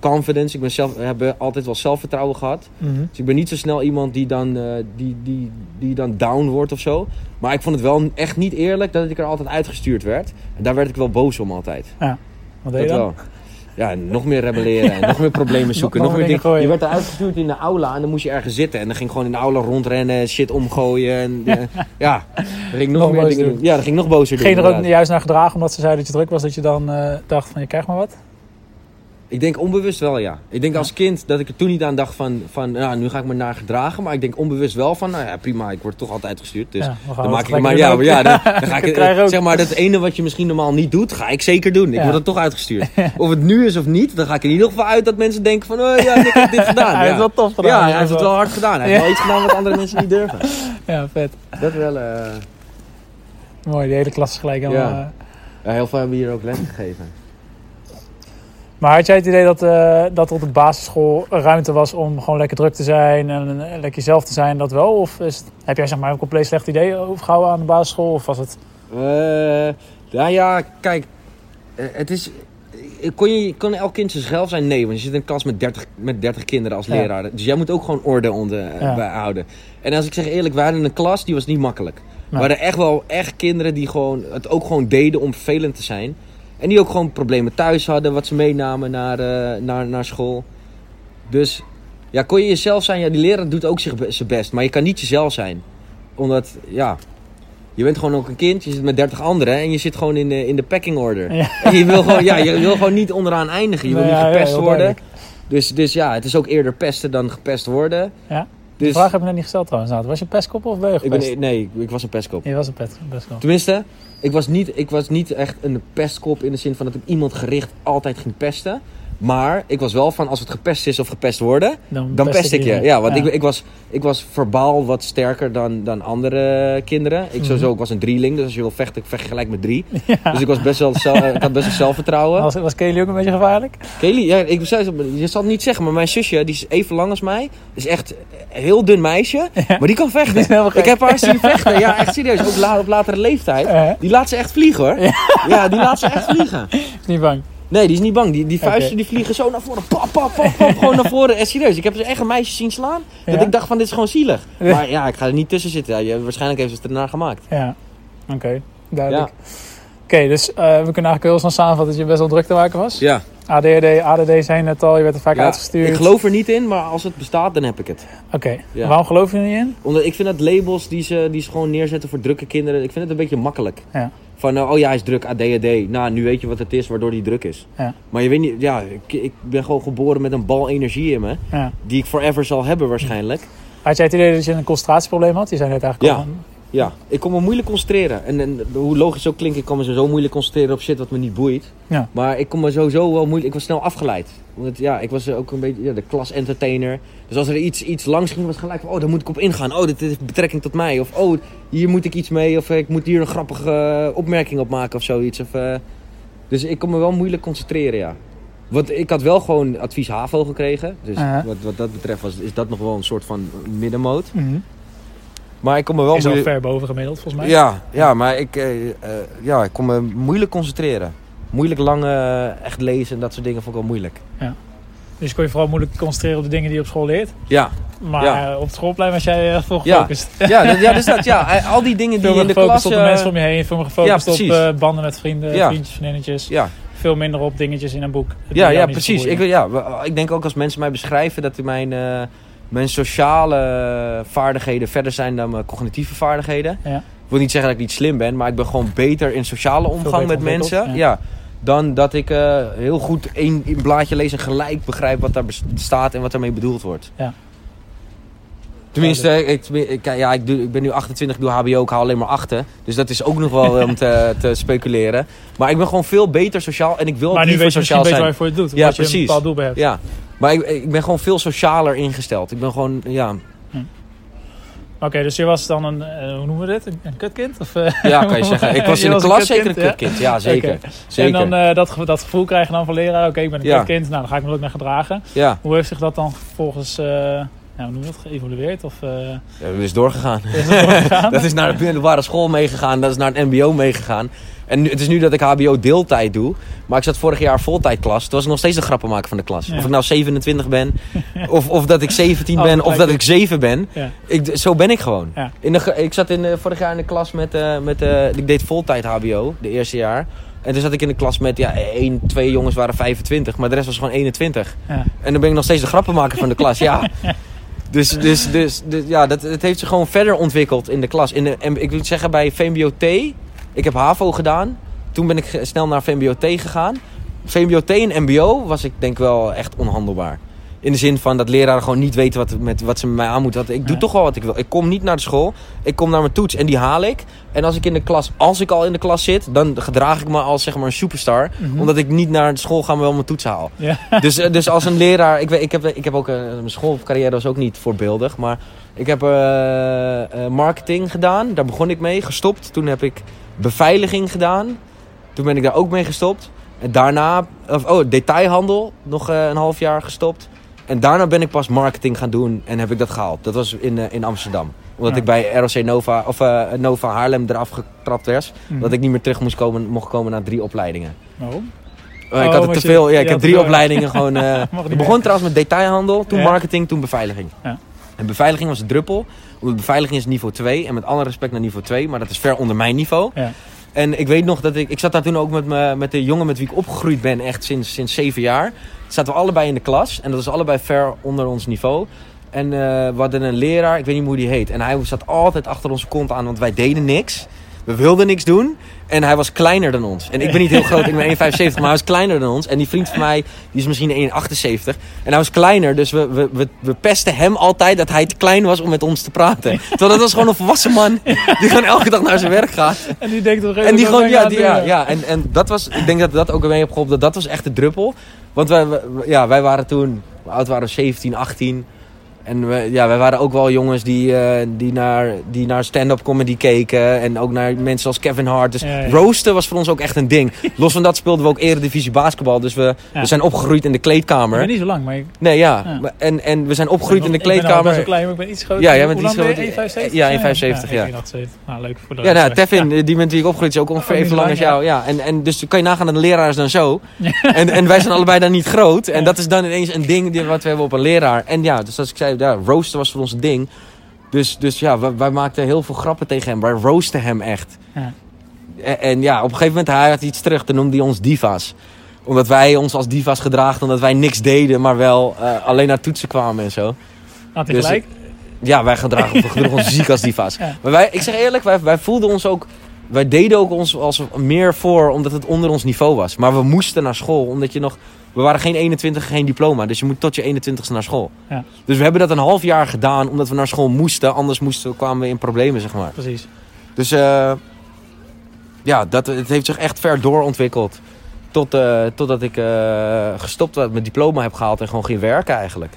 A: confidence. Ik ben zelf, heb altijd wel zelfvertrouwen gehad.
B: Mhm.
A: Dus ik ben niet zo snel iemand die dan, eh, die, die, die dan down wordt of zo. Maar ik vond het wel echt niet eerlijk dat ik er altijd uitgestuurd werd. En daar werd ik wel boos om altijd.
B: Wat deed je
A: Dat
B: dan?
A: wel. Ja, nog meer rebelleren en nog meer problemen zoeken.
B: Nog
A: Nog
B: meer dingen.
A: Je werd eruit gestuurd in de aula en dan moest je ergens zitten. En dan ging gewoon in de aula rondrennen, shit omgooien. En, eh, ja, dan ging nog,
B: Nog
A: meer dingen
B: doen.
A: doen. Ja, dan ging ik nog bozer doen.
B: Ging er ook juist naar gedragen omdat ze zeiden dat je druk was, dat je dan eh, dacht van je krijgt maar wat?
A: Ik denk onbewust wel, ja. Ik denk als kind dat ik er toen niet aan dacht van, van nou, nu ga ik me naar gedragen. Maar ik denk onbewust wel van, nou ja, prima, ik word toch altijd gestuurd. Dus
B: Ja,
A: dan maak ik maar, ja, maar ja, dan, dan ga ik zeg maar, dat ene wat je misschien normaal niet doet, ga ik zeker doen. Ik word er toch uitgestuurd. Of het nu is of niet, dan ga ik in ieder geval uit dat mensen denken van, oh ja, ik heb dit gedaan.
B: Hij heeft wel tof gedaan.
A: Ja, hij heeft het wel hard gedaan. Hij heeft wel iets gedaan wat andere mensen niet durven.
B: Ja, vet.
A: Dat wel, eh,
B: Mooi, die hele klas is gelijk helemaal...
A: Ja.
B: eh,
A: ja, heel veel hebben hier ook les gegeven.
B: Maar had jij het idee dat, eh, dat er op de basisschool ruimte was om gewoon lekker druk te zijn en lekker jezelf te zijn, dat wel? Of is het- heb jij zeg maar een compleet slecht idee overgehouden aan de basisschool? Of was het...
A: Eh, nou ja, kijk, eh, het is. Kon, je, kon elk kind zichzelf zijn? Nee, want je zit in een klas met 30, met 30 kinderen als
B: Ja.
A: leraar. Dus jij moet ook gewoon orde onder
B: Ja.
A: houden. En als ik zeg eerlijk, we hadden een klas die was niet makkelijk.
B: Nee.
A: Er waren echt wel echt kinderen die gewoon, het ook gewoon deden om vervelend te zijn. En die ook gewoon problemen thuis hadden, wat ze meenamen naar, eh, naar, naar school. Dus ja, kon je jezelf zijn? Ja, die leraar doet ook zich zijn best. Maar je kan niet jezelf zijn. Omdat, ja, je bent gewoon ook een kind. Je zit met 30 anderen en je zit gewoon in de, in de packing order.
B: Ja.
A: En je wil gewoon, ja, je wil gewoon niet onderaan eindigen. Je wil niet
B: ja,
A: gepest worden. Dus, dus ja, het is ook eerder pesten dan gepest worden.
B: Ja.
A: Dus
B: Die vraag heb ik net niet gesteld trouwens. Was je pestkop of ben je
A: ik ben, nee, ik was een pestkop.
B: Je was een pestkop.
A: Tenminste, ik was, niet, ik was niet echt een pestkop in de zin van dat ik iemand gericht altijd ging pesten. Maar ik was wel van als het gepest is of gepest worden, dan pest ik je. Ja, want Ik, ik, was, ik was verbaal wat sterker dan, dan andere kinderen. Ik,
B: Mhm.
A: sowieso, ik was een drieling, dus als je wil vechten, ik vecht gelijk met drie. Dus ik, was best wel, ik had best wel zelfvertrouwen.
B: Was, was Kelly ook een beetje gevaarlijk?
A: Kelly, ja, ik je zal het niet zeggen, maar mijn zusje, die is even lang als mij, is echt een heel dun meisje, maar die kan vechten. Ik heb haar zien vechten, ja, echt serieus, ook la- op latere leeftijd. Die laat ze echt vliegen hoor. Ja, die laat ze echt vliegen.
B: is niet bang.
A: Nee, die is niet bang. Die, die vuisten die vliegen zo naar voren. Pap, pap, pap, pap. Gewoon naar voren. En serieus, ik heb ze echt een meisje zien slaan. Dat
B: Ja?
A: ik dacht van, dit is gewoon zielig. Maar ja, ik ga er niet tussen zitten. Ja, je, waarschijnlijk heeft ze het ernaar gemaakt.
B: Ja, oké. Duidelijk. Oké, dus eh, we kunnen eigenlijk heel snel samenvatten dat je best wel druk te maken was.
A: Ja,
B: ADHD, ADD zijn net al, je werd er vaak
A: ja
B: uitgestuurd.
A: ik geloof er niet in, maar als het bestaat, dan heb ik het.
B: Oké,
A: Ja.
B: waarom geloof je er niet in?
A: Omdat ik vind dat labels die ze, die ze gewoon neerzetten voor drukke kinderen, ik vind het een beetje makkelijk.
B: Ja.
A: Van, eh, oh ja, hij is druk, ADHD. Nou, nu weet je wat het is, waardoor hij druk is.
B: Ja.
A: Maar je weet niet, ja, ik, ik ben gewoon geboren met een bal energie in me.
B: Ja.
A: Die ik forever zal hebben waarschijnlijk.
B: Had jij het idee dat je een concentratieprobleem had? Je zei net eigenlijk
A: Ja.
B: al van-
A: Ja, ik kon me moeilijk concentreren. En, en hoe logisch ook klinkt, ik kan me zo moeilijk concentreren op shit wat me niet boeit.
B: Ja.
A: Maar ik kon me sowieso wel moeilijk, ik was snel afgeleid. Want ja, ik was ook een beetje ja, de klas entertainer. Dus als er iets, iets langs ging, was het gelijk van, oh, daar moet ik op ingaan. Oh, dit heeft betrekking tot mij. Of oh, hier moet ik iets mee. Of eh, ik moet hier een grappige eh, opmerking op maken of zoiets. Of, eh, dus ik kon me wel moeilijk concentreren, ja. Want ik had wel gewoon advies HAVO gekregen. Dus wat, wat dat betreft was, is dat nog wel een soort van middenmoot.
B: Mhm.
A: Maar ik kon me wel
B: Is al ver boven gemiddeld volgens mij.
A: ja, ja, maar ik, eh, ja, ik kon me moeilijk concentreren. Moeilijk lang eh, echt lezen en dat soort dingen vond ik wel moeilijk.
B: Dus je kon je vooral moeilijk concentreren op de dingen die je op school leert.
A: Ja,
B: Maar
A: Ja.
B: op het schoolplein was jij veel
A: Ja.
B: gefocust.
A: ja, ja dus dat, ja. Al die dingen die
B: Veel
A: in de klas...
B: op de mensen om je heen. Veel meer
A: ja,
B: gefocust op banden met vrienden,
A: Ja.
B: vriendjes, vriendinnetjes.
A: ja,
B: Veel minder op dingetjes in een boek.
A: Ja, ja precies. Ik, ja, ik denk ook als mensen mij beschrijven dat mijn, mijn sociale vaardigheden verder zijn dan mijn cognitieve vaardigheden.
B: Ja.
A: Ik wil niet zeggen dat ik niet slim ben, maar ik ben gewoon beter in sociale omgang met mensen.
B: ja.
A: Ja. Dan dat ik eh, heel goed één een blaadje lees en gelijk begrijp wat daar staat en wat daarmee bedoeld wordt.
B: Ja.
A: Tenminste, ik, ik, ja, ik, doe, ik ben nu 28, ik doe HBO, ik haal alleen maar achten. Dus dat is ook nog wel om te, te speculeren. Maar ik ben gewoon veel beter sociaal en ik wil ook
B: Maar nu weet je
A: sociaal zijn.
B: waar je voor het doet.
A: Ja,
B: Omdat je een
A: precies.
B: bepaald doel bij hebt.
A: Ja, maar ik, ik ben gewoon veel socialer ingesteld. Ik ben gewoon, ja,
B: Oké, dus je was dan een, eh, hoe noemen we dit? Een, een kutkind? Of, eh,
A: ja, kan je zeggen. Ik was in de
B: was
A: klas zeker een
B: kutkind,
A: kutkind. Ja, zeker. Zeker.
B: En dan eh, dat, dat gevoel krijg je dan van leraar. Oké, ik ben een
A: Ja.
B: kutkind. Nou, dan ga ik me ook naar gedragen.
A: Ja,
B: Hoe heeft zich dat dan vervolgens, eh nou, hoe noem je dat, geëvolueerd? Of
A: ja, dat is doorgegaan.
B: is doorgegaan?
A: Dat is naar de middelbare school meegegaan. Dat is naar het mbo meegegaan. En nu, het is nu dat ik hbo deeltijd doe. Maar ik zat vorig jaar voltijdklas. Toen was ik nog steeds de grappenmaker van de klas.
B: Ja.
A: Of ik nou 27 ben. of, of dat ik 17 ben. Of dat ik 7 ben.
B: Ja.
A: Ik, zo ben ik gewoon.
B: Ja.
A: In de, ik zat in, de- vorig jaar in de klas met... eh, met eh, ik deed voltijd hbo. De eerste jaar. En toen zat ik in de klas met... Ja, één, twee jongens waren 25. Maar de rest was gewoon 21.
B: Ja.
A: En dan ben ik nog steeds de grappenmaker van de klas. Ja. Dus, dus, dus, dus ja, dat, het heeft zich gewoon verder ontwikkeld in de klas. In de, en ik wil zeggen bij VMBO-T, ik heb HAVO gedaan. Toen ben ik snel naar VMBO-T gegaan. VMBO-T en MBO was ik denk wel echt onhandelbaar. In de zin van dat leraren gewoon niet weten wat, met, wat ze met mij aan moeten. Ik doe toch wel wat ik wil. Ik kom niet naar de school. Ik kom naar mijn toets en die haal ik. En als ik in de klas, als ik al in de klas zit, dan gedraag ik me als zeg maar een superstar.
B: Mhm.
A: Omdat ik niet naar de school ga, maar wel mijn toets haal.
B: Ja.
A: Dus, eh, dus als een leraar, ik, weet, ik, heb, ik heb ook, eh, mijn schoolcarrière was ook niet voorbeeldig, maar ik heb eh, marketing gedaan, daar begon ik mee, gestopt. Toen heb ik beveiliging gedaan, toen ben ik daar ook mee gestopt. En daarna, of, oh, detailhandel, nog eh, een half jaar gestopt. En daarna ben ik pas marketing gaan doen en heb ik dat gehaald. Dat was in, eh, in Amsterdam. Omdat
B: Ja.
A: ik bij ROC Nova, of eh, Nova Haarlem eraf getrapt werd.
B: Mhm.
A: Dat ik niet meer terug moest komen, mocht komen na drie opleidingen.
B: Waarom?
A: Oh, ik
B: Oh,
A: had het
B: maar
A: te veel. Ja, ik heb drie
B: het-
A: opleidingen gewoon.
B: Mag
A: ik begon trouwens met detailhandel, toen
B: Ja.
A: marketing, toen beveiliging.
B: Ja.
A: En beveiliging was de druppel. Omdat beveiliging is niveau 2. En met alle respect naar niveau 2, maar dat is ver onder mijn niveau.
B: Ja.
A: En ik weet nog dat ik. Ik zat daar toen ook met, me, met de jongen met wie ik opgegroeid ben, echt sinds, sinds zeven jaar. Zaten we allebei in de klas. En dat was allebei ver onder ons niveau. En eh, we hadden een leraar, ik weet niet hoe die heet. En hij zat altijd achter onze kont aan, want wij deden niks. We wilden niks doen. En hij was kleiner dan ons. En ik ben niet heel groot, ik ben 1,75, maar hij was kleiner dan ons. En die vriend van mij, die is misschien 1,78. En hij was kleiner, dus we, we, we, we pesten hem altijd dat hij te klein was om met ons te praten. Terwijl dat was gewoon een volwassen man, die gewoon elke dag naar zijn werk gaat.
B: En die denkt toch
A: En die gewoon, ja, die, ja, ja. En, en dat was, ik denk dat dat ook mee heb geholpen, dat dat was echt de druppel. Want wij, ja, wij waren toen, hoe oud waren we, 17, 18. En we, ja, wij waren ook wel jongens die, eh, die naar, die naar stand-up comedy keken. En ook naar mensen als Kevin Hart. Dus
B: Ja, ja.
A: roosten was voor ons ook echt een ding. Los van dat speelden we ook eredivisie basketbal. Dus we,
B: Ja.
A: we zijn opgegroeid in de
B: Ik ben
A: kleedkamer.
B: niet zo lang, maar ik
A: Nee, ja. En, en we zijn opgegroeid in de
B: Ik ben
A: kleedkamer.
B: wel klein, maar ik ben iets groter.
A: Ja, jij bent iets groter.
B: 1,75?
A: Ja, 1,75, ja.
B: ik 1,78. Nou, leuk voor de
A: Ja, nou. Tevin, die met wie ik opgegroeid is ook ongeveer
B: Oh,
A: even lang als jou. Ja. En, en dus kan je nagaan dat een leraar is dan zo. En, en wij zijn allebei dan niet groot. En dat is dan ineens een ding die, wat we hebben op een leraar. En ja, dus als ik zei, ja, roosten was voor ons ding. Dus, dus ja, wij, wij maakten heel veel grappen tegen hem. Wij roosten hem echt.
B: Ja.
A: En, en ja, op een gegeven moment hij had iets terug. Toen noemde hij ons diva's. Omdat wij ons als diva's gedraagden. Omdat wij niks deden, maar wel eh, alleen naar toetsen kwamen en zo.
B: Had hij
A: Dus-
B: gelijk?
A: Ja, wij gedragen we gedroegen ons ziek als diva's.
B: Ja.
A: Maar wij, ik zeg eerlijk, wij, wij voelden ons ook... Wij deden ook ons als meer voor omdat het onder ons niveau was. Maar we moesten naar school omdat je nog... We waren geen 21, geen diploma. Dus je moet tot je 21ste naar school.
B: Ja.
A: Dus we hebben dat een half jaar gedaan omdat we naar school moesten. Anders moesten, kwamen we in problemen, zeg maar.
B: Precies.
A: Dus eh, ja, dat, het heeft zich echt ver doorontwikkeld. Tot, eh, totdat ik eh, gestopt had, mijn diploma heb gehaald en gewoon ging werken eigenlijk.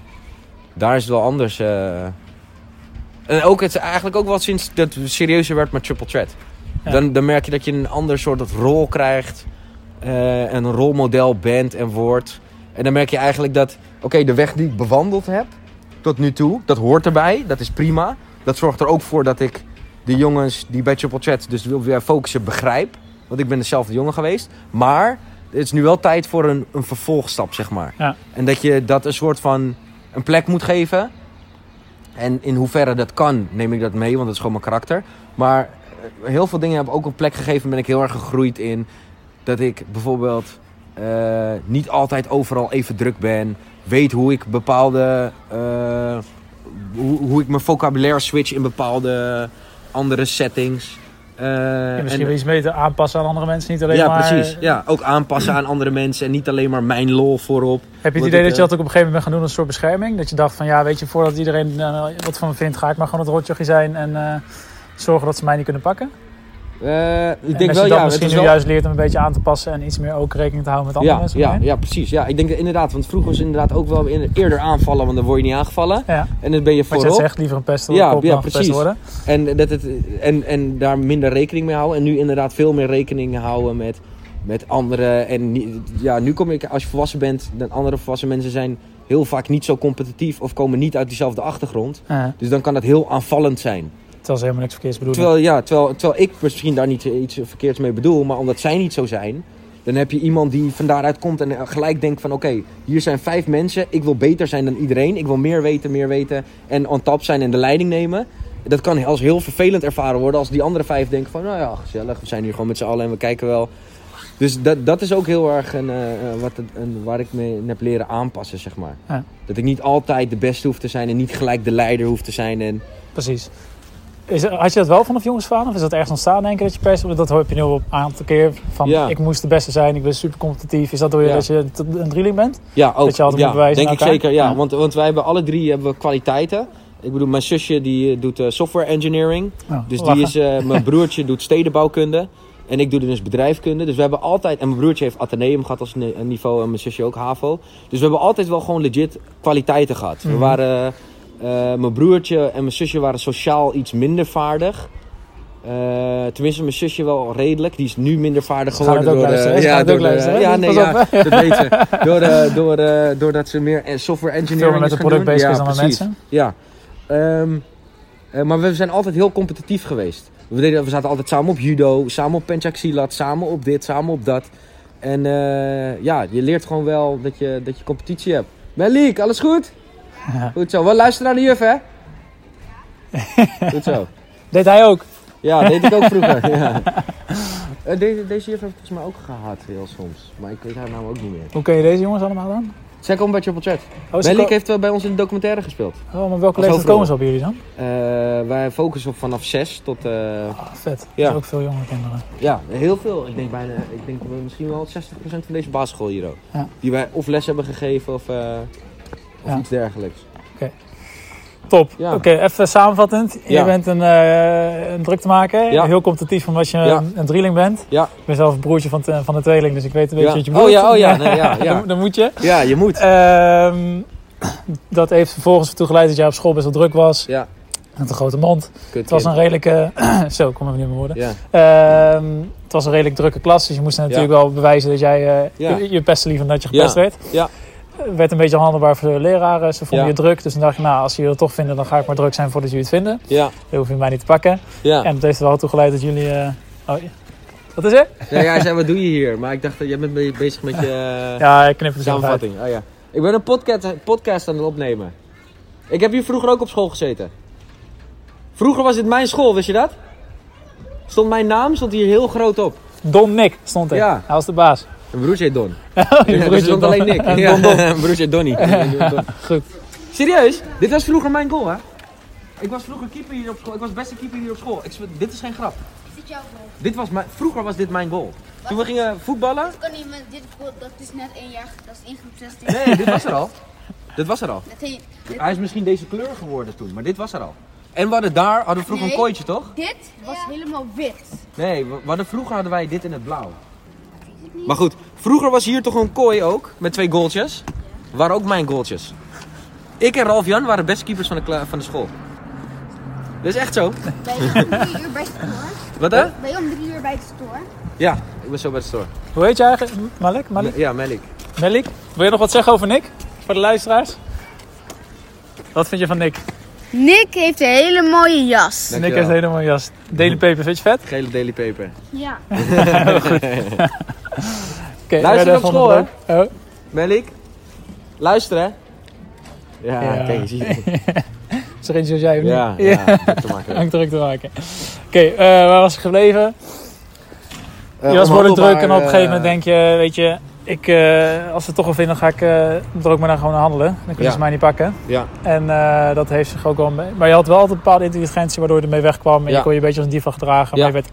A: Daar is het wel anders. En ook, het eigenlijk ook wel sinds dat serieuzer werd met Triple Threat.
B: Ja.
A: Dan, dan merk je dat je een ander soort rol krijgt. Eh, een rolmodel bent en wordt. En dan merk je eigenlijk dat, oké, de weg die ik bewandeld heb tot nu toe, dat hoort erbij. Dat is prima. Dat zorgt er ook voor dat ik de jongens die bij Triple Threat dus wil weer focussen begrijp. Want ik ben dezelfde jongen geweest. Maar het is nu wel tijd voor een, een vervolgstap, zeg maar.
B: Ja.
A: En dat je dat een soort van een plek moet geven. En in hoeverre dat kan, neem ik dat mee, want dat is gewoon mijn karakter. Maar eh, heel veel dingen hebben ook een plek gegeven. Ben ik heel erg gegroeid in dat ik bijvoorbeeld eh, niet altijd overal even druk ben. Weet hoe ik bepaalde. eh, hoe, hoe ik mijn vocabulaire switch in bepaalde andere settings.
B: Ja, misschien
A: en-
B: wel iets beter aanpassen aan andere mensen, niet alleen
A: ja,
B: maar...
A: precies. Ja, ook aanpassen aan andere mensen en niet alleen maar mijn lol voorop.
B: Heb je het idee
A: ik,
B: dat je dat ook op een gegeven moment bent gaan doen als een soort bescherming? Dat je dacht van ja, weet je, voordat iedereen wat van me vindt, ga ik maar gewoon het rotjochie zijn en zorgen dat ze mij niet kunnen pakken?
A: Eh, ik
B: en
A: denk
B: dat
A: wel,
B: je dat
A: ja.
B: misschien
A: is
B: nu
A: wel...
B: juist leert om een beetje aan te passen en iets meer ook rekening te houden met andere
A: ja,
B: mensen.
A: ja, ja, precies. Ja, ik denk dat inderdaad, want vroeger was het inderdaad ook wel eerder aanvallen, want dan word je niet aangevallen.
B: ja.
A: En dan ben je
B: Wat je
A: voorop.
B: zegt, liever een pest
A: Ja, ja, precies.
B: worden.
A: En, dat het, en, en daar minder rekening mee houden. En nu inderdaad veel meer rekening houden met, met anderen. En ja, nu kom ik, als je volwassen bent, dan andere volwassen mensen zijn heel vaak niet zo competitief of komen niet uit diezelfde achtergrond. Dus dan kan dat heel aanvallend zijn.
B: Terwijl ze helemaal niks verkeerds bedoelen.
A: Terwijl, ja, terwijl, terwijl ik misschien daar niet iets verkeerds mee bedoel, maar omdat zij niet zo zijn, dan heb je iemand die van daaruit komt en gelijk denkt van oké, hier zijn vijf mensen, ik wil beter zijn dan iedereen, ik wil meer weten, meer weten en on top zijn en de leiding nemen. Dat kan als heel vervelend ervaren worden als die andere vijf denken van nou ja, gezellig, we zijn hier gewoon met z'n allen en we kijken wel. Dus dat, dat is ook heel erg een, eh, eh, wat een, waar ik me in heb leren aanpassen, zeg maar.
B: Ja.
A: Dat ik niet altijd de beste hoef te zijn en niet gelijk de leider hoef te zijn. En,
B: Precies. Is, had je dat wel vanaf jongens van? Of is dat ergens ontstaan, denk je, dat je pest? Dat heb je nu al een aantal keer. Van,
A: Ja.
B: ik moest de beste zijn, ik ben super competitief. Is dat door je
A: Ja.
B: dat je een drieling bent?
A: Ja, ook.
B: Dat je altijd
A: ja,
B: moet bewijzen
A: denk ik zeker. Ja. Want, want wij hebben alle drie hebben we kwaliteiten. Ik bedoel, mijn zusje die eh, doet eh, software engineering. Dus
B: lachen.
A: die is, eh, mijn broertje doet stedenbouwkunde. En ik doe dus bedrijfkunde. Dus we hebben altijd... En mijn broertje heeft ateneum gehad als ni- niveau. En mijn zusje ook HAVO. Dus we hebben altijd wel gewoon legit kwaliteiten gehad. We
B: Mhm.
A: waren... mijn broertje en mijn zusje waren sociaal iets minder vaardig. Eh, tenminste, mijn zusje wel redelijk. Die is nu minder vaardig geworden. door de-
B: ook
A: door de-? Ja, nee, ja, dat weet ze. Door, eh, door, eh, doordat ze meer eh, software
B: veel
A: engineering
B: meer met
A: gaan
B: product bezig
A: Ja,
B: is dan met
A: precies.
B: mensen.
A: Ja. Ehm, eh, maar we zijn altijd heel competitief geweest. We, deden, we zaten altijd samen op judo, samen op penchaxilat, samen op dit, samen op dat. En eh, ja, je leert gewoon wel dat je, dat je competitie hebt. Melik, alles goed?
B: Ja.
A: Goed zo. Wel luisteren naar de juf, hè? Goed zo.
B: Deed hij ook?
A: Ja, deed ik ook vroeger. ja. Eh, deze, deze juf ik volgens mij ook gehad heel soms. Maar ik weet haar naam ook niet meer.
B: Hoe ken je deze jongens allemaal dan?
A: Zij komt bij Triple Chat.
B: Oh,
A: heeft wel bij ons in de documentaire gespeeld.
B: oh maar welke leeftijd komen ze op jullie dan?
A: Eh, wij focussen op vanaf 6 tot
B: Ah, vet.
A: Ja.
B: Dat is ook veel jonge kinderen.
A: Ja, heel veel. Ik denk bijna, ik denk misschien wel 60% van deze basisschool hier ook.
B: Ja.
A: Die wij of les hebben gegeven of, of
B: Ja.
A: iets dergelijks.
B: Top.
A: Ja.
B: Oké, even samenvattend. Je bent een, eh een druktemaker.
A: Ja.
B: Heel competitief omdat je een, een drieling bent.
A: Ja.
B: Ik ben zelf een broertje van, de- van de tweeling, dus ik weet een beetje wat je
A: Oh
B: bedoelt.
A: ja, oh ja, nee, ja, ja.
B: dan, dan moet je.
A: Ja, je moet.
B: Ehm, dat heeft vervolgens ertoe geleid dat jij op school best wel druk was.
A: Ja,
B: Met een grote mond.
A: kut
B: Het was een redelijke... zo, kom even niet meer woorden.
A: Ja,
B: Ehm, het was een redelijk drukke klas, dus je moest natuurlijk wel bewijzen dat jij eh, je, je pestte liever dan dat je gepest werd.
A: Ja.
B: Werd een beetje handelbaar voor de leraren. Ze vonden
A: Ja.
B: je druk, dus dan dacht je, nou, als jullie het toch vinden, dan ga ik maar druk zijn voordat jullie het vinden.
A: ja,
B: Dan hoef je mij niet te pakken.
A: ja.
B: En dat heeft er wel toe geleid dat jullie... eh, Oh. Wat is er?
A: ja, jij zei, wat doe je hier? Maar ik dacht, dat jij bent be- bezig met je
B: Ja, ik knip het uit.
A: samenvatting. Oh ja. Ik ben een podcast, podcast aan het opnemen. Ik heb hier vroeger ook op school gezeten. Vroeger was dit mijn school, wist je dat? Stond mijn naam stond hier heel groot op.
B: Don Nick stond er.
A: Ja.
B: Hij was de baas.
A: Mijn broertje heet Don.
B: Je
A: Ja, dus er
B: broertje Don.
A: alleen Nick. Ja,
B: Don Don.
A: mijn broertje heet Donnie. Don.
B: Goed.
A: Serieus? Dit was vroeger mijn goal, hè? Ik was vroeger keeper hier op school. Ik was beste keeper hier op school. Ik, dit is geen grap.
C: Is dit jouw goal?
A: Dit was mijn, vroeger was dit mijn goal. Toen we gingen voetballen.
C: Dat kan niet met dit goal, dat is net één jaar, dat is één groep 16.
A: Nee, dit was er al. Dit was er al.
C: Dat heet, dit,
A: Hij is misschien deze kleur geworden toen, maar dit was er al. En we hadden daar, hadden we vroeger
C: Nee.
A: een kooitje, toch?
C: dit was helemaal wit.
A: Nee, we, we hadden, vroeger hadden wij dit in het blauw. Maar goed, vroeger was hier toch een kooi ook, met twee goaltjes. Waren ook mijn goaltjes. Ik en Ralf Jan waren beste keepers van de, kla- van de school. Dat is echt zo.
C: Ben je om drie uur bij de store?
A: Wat hè?
C: Ben je om drie uur bij de store?
A: Ja, ik ben zo bij de store.
B: Hoe heet je eigenlijk? Malik? Malik?
A: Ja, Melik.
B: Melik? Wil je nog wat zeggen over Nick? Voor de luisteraars? Wat vind je van Nick?
C: Nick heeft een hele mooie jas.
A: Dankjewel.
B: Nick heeft een hele mooie jas. Daily Paper, vind je vet?
A: Gele Daily Paper.
C: Ja.
B: Oké,
A: Luister op school.
B: Oh,
A: Melik, luister hè. Ja,
B: Ja.
A: kijk, je ziet het.
B: is er eentje zoals jij of niet?
A: Ja, ja, druk te maken.
B: Hangt druk te maken. Oké, eh, waar was ik gebleven?
A: Eh,
B: je was behoorlijk druk en op een gegeven moment
A: eh,
B: denk je, weet je, ik, als ze het toch wel vinden, dan ga ik eh, er ook maar naar gewoon handelen. Dan kunnen
A: Ja.
B: ze mij niet pakken.
A: Ja.
B: En dat heeft zich ook wel mee. Maar je had wel altijd een bepaalde intelligentie waardoor je ermee wegkwam. En
A: Ja.
B: je kon je een beetje als een diva gedragen.
A: Ja.
B: Maar je werd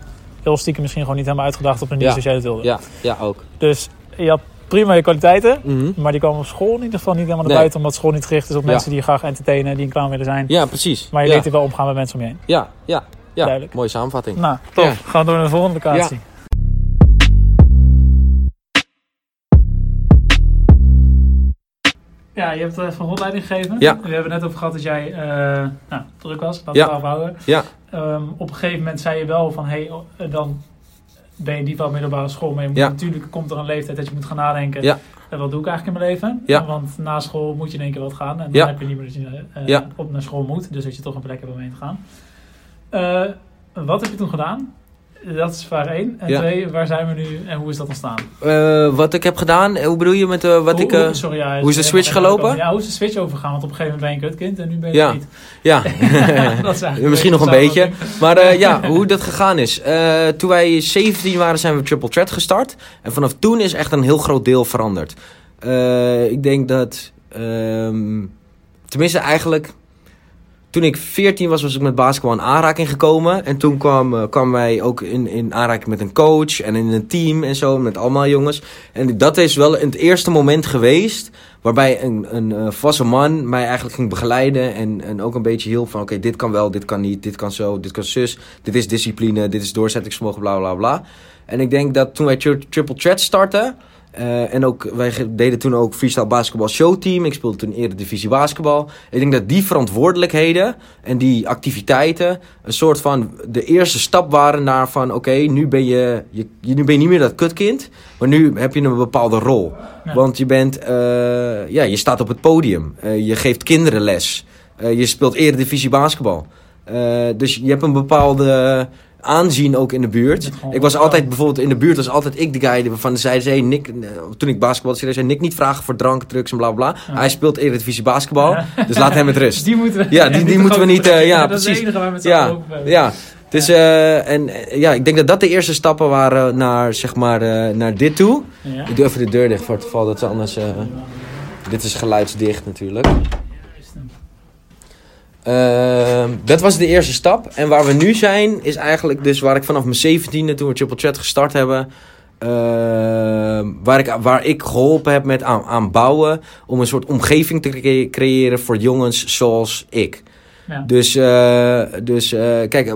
B: heel stiekem misschien gewoon niet helemaal uitgedaagd op een manier
A: Ja.
B: zoals jij dat wilde.
A: Ja, ja ook.
B: Dus je had prima je kwaliteiten.
A: Mhm.
B: Maar die komen op school in ieder geval niet helemaal naar
A: Nee.
B: buiten. Omdat school niet gericht is op
A: Ja.
B: mensen die je graag entertainen. Die een clown willen zijn.
A: Ja, precies.
B: Maar je leert er wel omgaan met mensen om je heen.
A: Ja, ja, ja.
B: Duidelijk.
A: Mooie samenvatting.
B: Nou, tof. Gaan we door naar de volgende locatie. Ja, je hebt even een rondleiding gegeven.
A: Ja.
B: We hebben net over gehad dat jij eh, nou, druk was. Laten we
A: Ja.
B: afhouden.
A: Ja.
B: Ehm, op een gegeven moment zei je wel van... Hey, oh, eh, dan ben je niet wel middelbare school. Maar je moet,
A: Ja.
B: natuurlijk komt er een leeftijd dat je moet gaan nadenken.
A: Ja.
B: En wat doe ik eigenlijk in mijn leven?
A: Ja.
B: Want na school moet je in één keer wat gaan. En dan heb je niet meer dat je eh, op naar school moet. Dus dat je toch een plek hebt om heen te gaan. Eh, wat heb je toen gedaan? Dat is vraag één. En
A: Ja.
B: twee, waar zijn we nu en hoe is dat ontstaan?
A: Eh, wat ik heb gedaan, eh, hoe bedoel je met eh, wat
B: Hoe-
A: ik...
B: hoe, sorry, ja,
A: hoe is de switch gelopen?
B: Ja, hoe is de switch overgegaan? Want op een gegeven moment ben je een kutkind en nu ben je
A: Ja.
B: niet.
A: ja.
B: dat
A: Misschien nog een
B: beetje.
A: Maar ja, hoe dat gegaan is. Toen wij 17 waren, zijn we Triple Threat gestart. En vanaf toen is echt een heel groot deel veranderd. Ik denk dat... ehm, tenminste, eigenlijk... Toen ik 14 was, was ik met basketbal in aanraking gekomen. En toen kwam, eh, kwamen wij ook in, in aanraking met een coach en in een team en zo, met allemaal jongens. En dat is wel het eerste moment geweest waarbij een, een eh, volwassen man mij eigenlijk ging begeleiden. En, en ook een beetje hielp van, oké, dit kan wel, dit kan niet, dit kan zo, dit kan zus. Dit is discipline, dit is doorzettingsvermogen, bla bla bla. En ik denk dat toen wij tri- Triple Threat startten... eh, en ook, wij deden toen ook freestyle basketbal showteam. Ik speelde toen Eredivisie basketbal. Ik denk dat die verantwoordelijkheden en die activiteiten een soort van de eerste stap waren naar van oké, nu ben je, je, nu ben je niet meer dat kutkind, maar nu heb je een bepaalde rol.
B: Ja.
A: Want je bent, eh, ja, je staat op het podium, Eh, je geeft kinderen les, je speelt Eredivisie basketbal. Dus je hebt een bepaalde aanzien ook in de buurt. Ik was altijd bijvoorbeeld in de buurt was altijd ik de guy zeiden ze, hey, Nick, eh, toen ik basketbal zei, zei Nick niet vragen voor drank, drugs en bla bla. Hij speelt Eredivisie basketbal, dus laat hem met rust.
B: Die moeten we,
A: Ja, die- die moeten we niet, eh, ja,
B: dat is
A: precies.
B: het enige waar we het
A: Ja. Ja, dus eh, en, ja, ik denk dat dat de eerste stappen waren naar, zeg maar, naar dit toe.
B: Ja.
A: Ik doe even de deur dicht voor het geval dat ze anders... dit is geluidsdicht natuurlijk. Ehm, dat was de eerste stap. En waar we nu zijn, is eigenlijk dus waar ik vanaf mijn 17e, toen we Triple Chat gestart hebben, ehm, waar, ik, waar ik geholpen heb met aan, aan bouwen, om een soort omgeving te cre- creëren voor jongens zoals ik.
B: Ja.
A: Dus, eh, dus eh, kijk,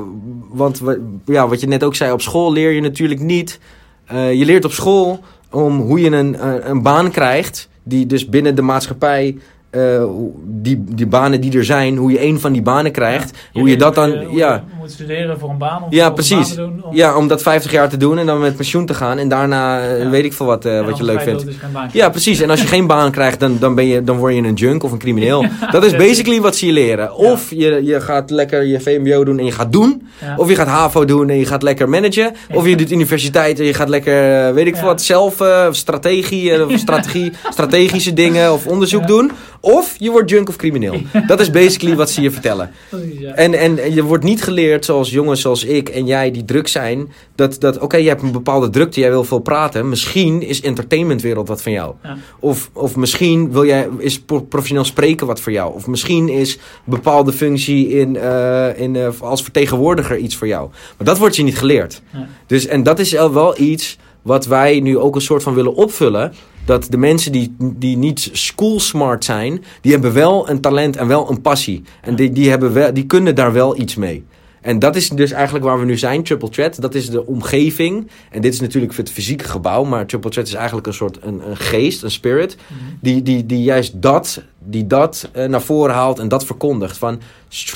A: want wa- ja, wat je net ook zei, op school leer je natuurlijk niet. eh, je leert op school om hoe je een, een, een baan krijgt, die dus binnen de maatschappij, eh, die, die banen die er zijn, hoe je een van die banen krijgt. hoe je dat dan,
B: eh,
A: ja.
B: Je moet studeren voor een baan. Of
A: Ja, precies.
B: baan te doen,
A: Ja, om dat 50 jaar te doen en dan met pensioen te gaan. En daarna eh,
B: Ja.
A: weet ik veel wat, wat je leuk vindt.
B: dus
A: Ja, precies. En als je geen baan krijgt, dan, dan, ben je, dan word je een junk of een crimineel. Dat is basically wat ze je leren. Of je, je gaat lekker je VMBO doen en je gaat doen. Of je gaat HAVO doen en je gaat lekker managen. Of je doet universiteit en je gaat lekker, weet ik veel wat, zelf strategie, strategie, strategische dingen of onderzoek doen. Of je wordt junk of crimineel. Dat is basically wat ze je vertellen.
B: Ja.
A: En, en en je wordt niet geleerd zoals jongens zoals ik en jij die druk zijn. Dat, dat oké, je hebt een bepaalde drukte, jij wil veel praten. Misschien is entertainmentwereld wat van jou.
B: Ja.
A: Of, of misschien wil jij, is pro- professioneel spreken wat voor jou. Of misschien is bepaalde functie in, eh, in, eh, als vertegenwoordiger iets voor jou. Maar dat wordt je niet geleerd.
B: Ja.
A: Dus, en dat is wel iets wat wij nu ook een soort van willen opvullen. Dat de mensen die, die niet school smart zijn, die hebben wel een talent en wel een passie. En die, die, hebben wel, die kunnen daar wel iets mee. En dat is dus eigenlijk waar we nu zijn, Triple Threat. Dat is de omgeving. En dit is natuurlijk het fysieke gebouw. Maar Triple Threat is eigenlijk een soort een, een geest, een spirit.
B: Mhm.
A: Die, die, die juist dat, die dat eh, naar voren haalt en dat verkondigt. Van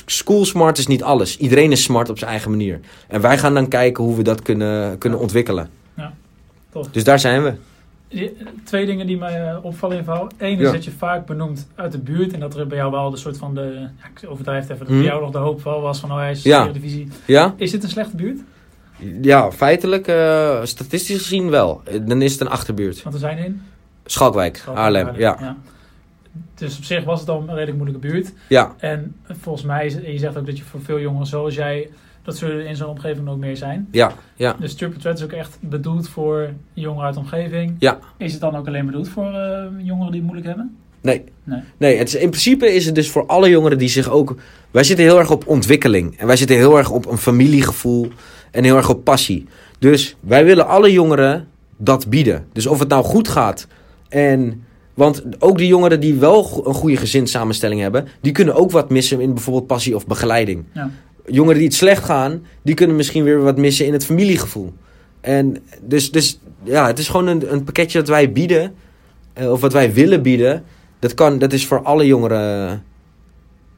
A: school smart is niet alles. Iedereen is smart op zijn eigen manier. En wij gaan dan kijken hoe we dat kunnen, kunnen ontwikkelen.
B: Tof.
A: Dus daar zijn we.
B: Twee dingen die mij eh, opvallen in verhaal. Eén is
A: Ja.
B: dat je vaak benoemt uit de buurt. En dat er bij jou wel de soort van de... Ja, ik overdrijf het even. Dat
A: Mhm.
B: bij jou nog de hoop wel was van... Oh, hij is
A: Ja.
B: divisie.
A: Ja?
B: Is dit een slechte buurt?
A: Ja, feitelijk, eh, statistisch gezien wel. Eh, Dan is het een achterbuurt.
B: Want er zijn één.
A: Schalkwijk, Haarlem. Ja.
B: Dus op zich was het al een redelijk moeilijke buurt.
A: ja,
B: En volgens mij, je zegt ook dat je voor veel jongeren zoals jij Dat zullen in zo'n omgeving ook meer zijn.
A: Ja, ja.
B: Dus Triple Threat is ook echt bedoeld voor jongeren uit de omgeving.
A: Ja.
B: Is het dan ook alleen bedoeld voor eh, jongeren die het moeilijk hebben?
A: Nee.
B: Nee.
A: Nee, het is, in principe is het dus voor alle jongeren die zich ook... Wij zitten heel erg op ontwikkeling. En wij zitten heel erg op een familiegevoel. En heel erg op passie. Dus wij willen alle jongeren dat bieden. Dus of het nou goed gaat. En... Want ook die jongeren die wel een goede gezinssamenstelling hebben... die kunnen ook wat missen in bijvoorbeeld passie of begeleiding.
B: Ja.
A: Jongeren die het slecht gaan... die kunnen misschien weer wat missen in het familiegevoel. En dus, dus ja, het is gewoon een, een pakketje dat wij bieden... eh, of wat wij willen bieden... Dat, kan, dat is voor alle jongeren.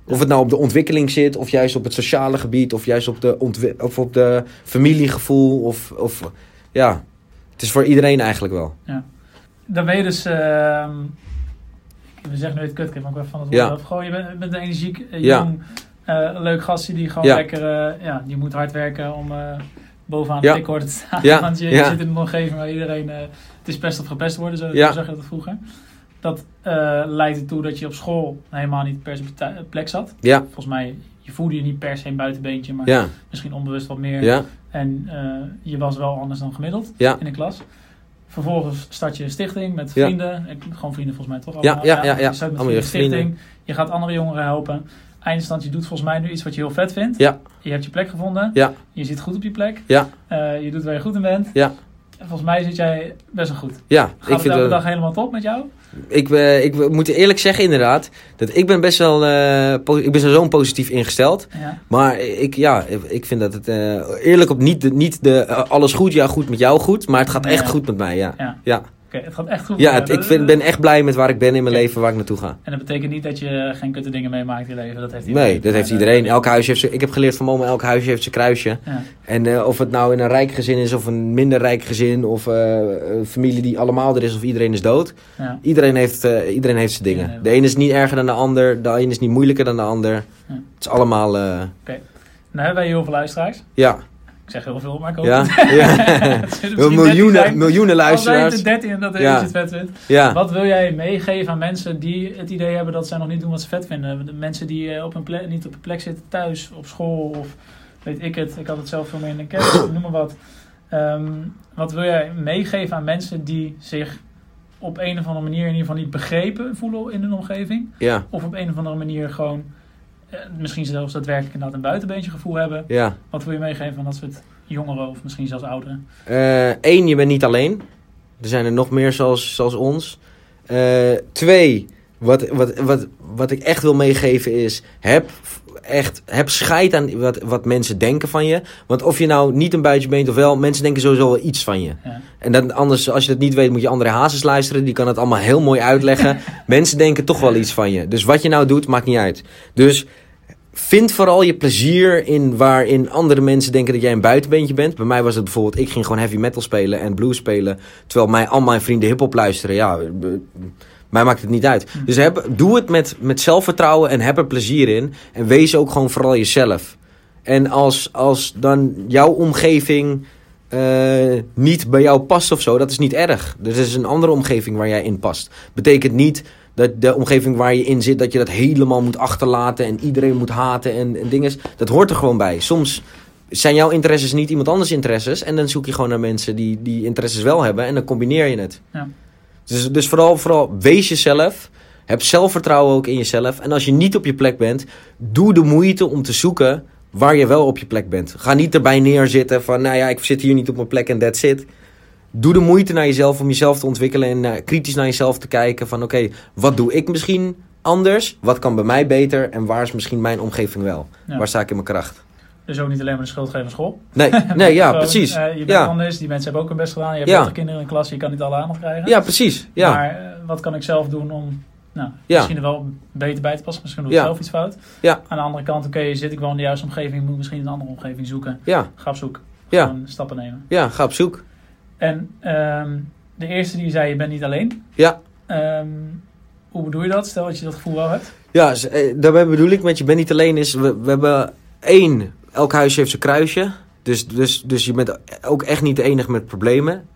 A: Of het nou op de ontwikkeling zit, of juist op het sociale gebied, of juist op de, of op de familiegevoel. Of, of ja, het is voor iedereen eigenlijk wel.
B: Dan ben je dus... ehm, we zeggen nu het kutkind, maar ik ben van het woord
A: Ja.
B: Gewoon, je bent, bent een energiek, eh,
A: Ja.
B: Eh, leuk gastje die gewoon
A: Ja.
B: lekker... eh, ja, die moet hard werken om eh, bovenaan de pickorde te staan.
A: Ja.
B: Want je, je
A: Ja.
B: zit in een omgeving waar iedereen... het is pest of gepest worden, zo,
A: Ja.
B: zo zag je dat vroeger. Dat eh, leidt ertoe dat je op school helemaal niet per se plek zat.
A: Ja,
B: Volgens mij, je voelde je niet per se een buitenbeentje, maar
A: ja,
B: misschien onbewust wat meer.
A: ja,
B: En je was wel anders dan gemiddeld
A: ja.
B: in de klas. Vervolgens start je een stichting met vrienden. Gewoon vrienden volgens mij toch
A: Ja,
B: allemaal.
A: ja, ja, ja.
B: Je start met
A: Allemaal je
B: een stichting. Je gaat andere jongeren helpen. Eindstand, je doet volgens mij nu iets wat je heel vet vindt.
A: Ja.
B: Je hebt je plek gevonden.
A: Ja.
B: Je zit goed op je plek.
A: Ja.
B: Eh, je doet waar je goed in bent.
A: Ja.
B: En volgens mij zit jij best wel goed.
A: ja.
B: Gaat
A: Ik,
B: het
A: vind,
B: elke
A: dat-
B: dag helemaal top met jou?
A: ik, eh, ik moet eerlijk zeggen inderdaad, dat ik ben best wel, po- ik ben sowieso positief ingesteld.
B: Ja.
A: Maar ik, ja, ik vind dat het eerlijk op niet de, niet de alles goed, ja goed met jou goed, maar het gaat echt
B: Ja.
A: goed met mij, ja.
B: Ja.
A: Ja,
B: Oké, het gaat echt goed.
A: ja het- ik vind, ben echt blij met waar ik ben in mijn
B: Oké.
A: leven, waar ik naartoe ga.
B: En dat betekent niet dat je geen kutte dingen meemaakt in je leven. Dat heeft iedereen.
A: Nee, dat heeft iedereen. Elk huisje heeft zijn, ik heb geleerd van mama, elk huisje heeft zijn kruisje.
B: Ja.
A: En eh, of het nou in een rijk gezin is of een minder rijk gezin of eh, een familie die allemaal er is of iedereen is dood.
B: Ja.
A: Iedereen heeft, eh, iedereen heeft zijn dingen. De ene is niet erger dan de ander, de ene is niet moeilijker dan de ander. Het is allemaal, eh,
B: Nou hebben wij heel veel luisteraars.
A: ja.
B: Ik zeg heel veel, maar ik hoop
A: Ja, ja.
B: Het 13
A: miljoenen,
B: zijn.
A: miljoenen
B: Al
A: luisteraars.
B: er 13 en dat
A: Ja.
B: het vet vindt.
A: Ja.
B: Wat wil jij meegeven aan mensen die het idee hebben dat zij nog niet doen wat ze vet vinden? De mensen die eh, op een plek, niet op een plek zitten thuis, op school of weet ik het. Ik had het zelf veel meer in de kerk, noem maar wat. Ehm, wat wil jij meegeven aan mensen die zich op een of andere manier in ieder geval niet begrepen voelen in hun omgeving?
A: Ja,
B: Of op een of andere manier gewoon misschien zelfs daadwerkelijk inderdaad een buitenbeentje gevoel hebben?
A: ja.
B: Wat wil je meegeven aan dat soort jongeren of misschien zelfs ouderen?
A: Eén, je bent niet alleen. Er zijn er nog meer zoals, zoals ons. Eh, twee, wat, wat, wat, wat ik echt wil meegeven is... Heb echt heb scheid aan wat, wat mensen denken van je. Want of je nou niet een buitje bent of wel... Mensen denken sowieso wel iets van je.
B: Ja.
A: En dan, anders, als je dat niet weet, moet je André Hazes luisteren. Die kan het allemaal heel mooi uitleggen. mensen denken toch wel iets van je. Dus wat je nou doet, maakt niet uit. Dus... Vind vooral je plezier in waarin andere mensen denken dat jij een buitenbeentje bent. Bij mij was het bijvoorbeeld, ik ging gewoon heavy metal spelen en blues spelen. Terwijl mij, al mijn vrienden hip-hop luisteren. Ja, mij maakt het niet uit.
B: Hm.
A: Dus heb, doe het met, met zelfvertrouwen en heb er plezier in. En wees ook gewoon vooral jezelf. En als, als dan jouw omgeving eh, niet bij jou past of zo, dat is niet erg. Dus er is een andere omgeving waar jij in past. Betekent niet dat de omgeving waar je in zit, dat je dat helemaal moet achterlaten en iedereen moet haten en, en dingen. Dat hoort er gewoon bij. Soms zijn jouw interesses niet iemand anders interesses. En dan zoek je gewoon naar mensen die die interesses wel hebben en dan combineer je het.
B: Ja.
A: Dus, dus vooral, vooral wees jezelf. Heb zelfvertrouwen ook in jezelf. En als je niet op je plek bent, doe de moeite om te zoeken waar je wel op je plek bent. Ga niet erbij neerzitten van, nou ja, ik zit hier niet op mijn plek en that's it. Doe de moeite naar jezelf om jezelf te ontwikkelen en eh, kritisch naar jezelf te kijken van, oké, wat doe ik misschien anders? Wat kan bij mij beter? En waar is misschien mijn omgeving wel?
B: Ja.
A: Waar sta ik in mijn kracht?
B: Dus ook niet alleen maar de schuld geven aan school.
A: Nee, nee ja,
B: Gewoon,
A: precies.
B: eh, je bent
A: Ja.
B: anders, die mensen hebben ook hun best gedaan. Je hebt
A: Ja.
B: 30 kinderen in de klas, je kan niet alle aandacht krijgen.
A: Ja, precies. Ja,
B: Maar eh, wat kan ik zelf doen om nou,
A: Ja.
B: misschien er wel beter bij te passen? Misschien doe ik
A: Ja.
B: zelf iets fout.
A: Ja.
B: Aan de andere kant, oké, zit ik wel in de juiste omgeving, moet misschien een andere omgeving zoeken.
A: ja,
B: Ga op zoek.
A: Ja.
B: Gewoon stappen nemen.
A: ja, ga op zoek.
B: En ehm, de eerste die zei, je bent niet alleen.
A: Ja.
B: Ehm, hoe bedoel je dat? Stel dat je dat gevoel wel hebt.
A: Ja, eh, daarbij bedoel ik met je bent niet alleen is, we, we hebben één, elk huisje heeft zijn kruisje. Dus, dus, dus je bent ook echt niet de enige met problemen.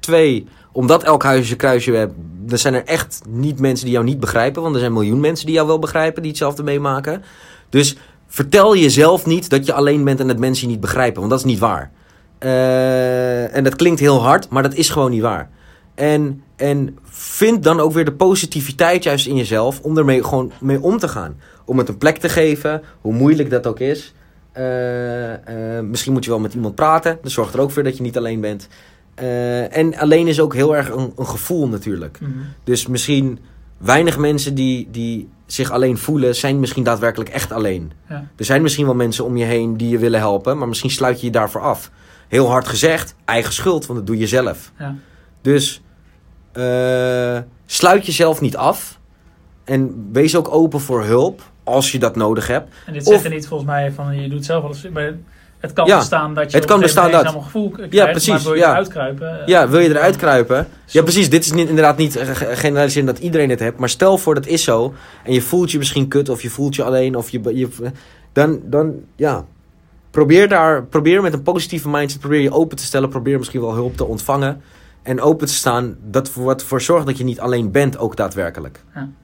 A: Twee, omdat elk huisje een kruisje heeft, er zijn er echt niet mensen die jou niet begrijpen. Want er zijn miljoen mensen die jou wel begrijpen, die hetzelfde meemaken. Dus vertel jezelf niet dat je alleen bent en dat mensen je niet begrijpen, want dat is niet waar. Eh, en dat klinkt heel hard, maar dat is gewoon niet waar. En, en vind dan ook weer de positiviteit juist in jezelf om ermee gewoon mee om te gaan. Om het een plek te geven, hoe moeilijk dat ook is. Eh, eh, misschien moet je wel met iemand praten. Dat zorgt er ook voor dat je niet alleen bent. Eh, en alleen is ook heel erg een, een gevoel natuurlijk.
B: Mhm.
A: Dus misschien weinig mensen die, die zich alleen voelen, zijn misschien daadwerkelijk echt alleen.
B: Ja.
A: Er zijn misschien wel mensen om je heen die je willen helpen, maar misschien sluit je je daarvoor af. Heel hard gezegd, eigen schuld, want dat doe je zelf.
B: Ja.
A: Dus sluit jezelf niet af. En wees ook open voor hulp als je dat nodig hebt.
B: En dit zegt er niet volgens mij van je doet zelf alles. Het kan
A: Ja,
B: bestaan dat je
A: het kan bestaan dat.
B: een gevoel krijgt,
A: precies,
B: Maar wil je
A: ja.
B: eruit kruipen? eh,
A: Ja, wil je eruit kruipen? Ja, precies. Dit is niet, inderdaad niet ge- generaliseren dat iedereen het heeft. Maar stel voor dat is zo. En je voelt je misschien kut of je voelt je alleen. Of je, je, dan, dan, ja. Probeer daar, probeer met een positieve mindset, probeer je open te stellen. Probeer misschien wel hulp te ontvangen. En open te staan. Dat voor, wat ervoor zorgt dat je niet alleen bent, ook daadwerkelijk.
B: En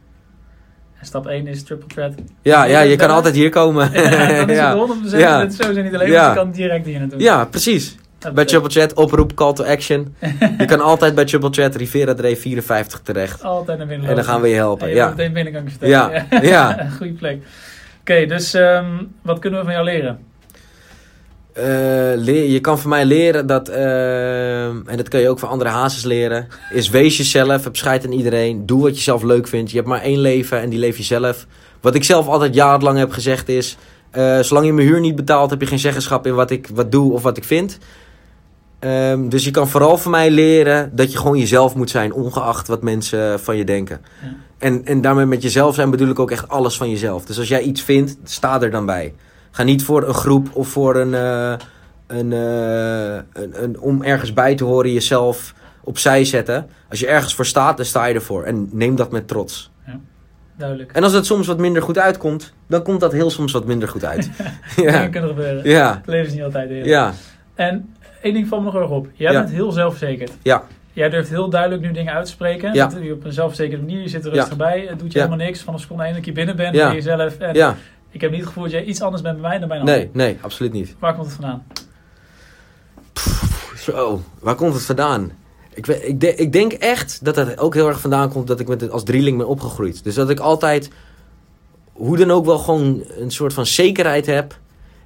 B: stap 1 is triple threat.
A: Ja, ja
B: je
A: kan altijd hier komen.
B: Ja, dan is
A: ja.
B: het 100%
A: Ja.
B: het sowieso niet alleen,
A: Ja.
B: je kan direct hier naartoe.
A: ja, precies.
B: Dat
A: Bij Triple Chat, oproep, call to action. je kan altijd bij Triple Chat Rivera Dreef 54 terecht.
B: Altijd naar binnen
A: En dan gaan we je helpen.
B: En je
A: Ja.
B: meteen binnen kan ik vertellen.
A: Ja, ja.
B: Goeie plek. Oké, dus ehm, wat kunnen we van jou leren?
A: Eh, leer, je kan van mij leren dat, eh, en dat kun je ook van andere hazes leren, is wees jezelf, heb scheid aan iedereen, doe wat je zelf leuk vindt. Je hebt maar één leven en die leef je zelf. Wat ik zelf altijd jarenlang heb gezegd is, eh, zolang je mijn huur niet betaalt, heb je geen zeggenschap in wat ik wat doe of wat ik vind. Ehm, dus je kan vooral van mij leren dat je gewoon jezelf moet zijn, ongeacht wat mensen van je denken.
B: Ja.
A: En, en daarmee met jezelf zijn bedoel ik ook echt alles van jezelf. Dus als jij iets vindt, sta er dan bij. Ga niet voor een groep of voor een, eh, een, eh, een, een- om ergens bij te horen jezelf opzij zetten. Als je ergens voor staat, dan sta je ervoor. En neem dat met trots.
B: Duidelijk.
A: En als het soms wat minder goed uitkomt, dan komt dat heel soms wat minder goed uit. Ja.
B: kunnen gebeuren.
A: Ja.
B: Het leven is niet altijd heel.
A: Ja.
B: En één ding valt me nog erg op. Jij
A: Ja.
B: bent heel zelfverzekerd.
A: Ja.
B: Jij durft heel duidelijk nu dingen uit te spreken.
A: Ja.
B: Dat je op een zelfverzekerde manier. Je zit er rustig bij. Het doet je
A: Ja.
B: helemaal niks. Van seconde één dat je binnen bent.
A: Ja.
B: Ben jezelf. En
A: Ja.
B: Ik heb niet het gevoel dat jij iets anders bent bij mij dan bij een
A: Nee,
B: ander.
A: nee, absoluut niet.
B: Waar komt het vandaan?
A: Zo, waar komt het vandaan? Ik, weet- ik, de- ik denk echt dat het ook heel erg vandaan komt dat ik met als drieling ben opgegroeid. Dus dat ik altijd, hoe dan ook wel gewoon een soort van zekerheid heb.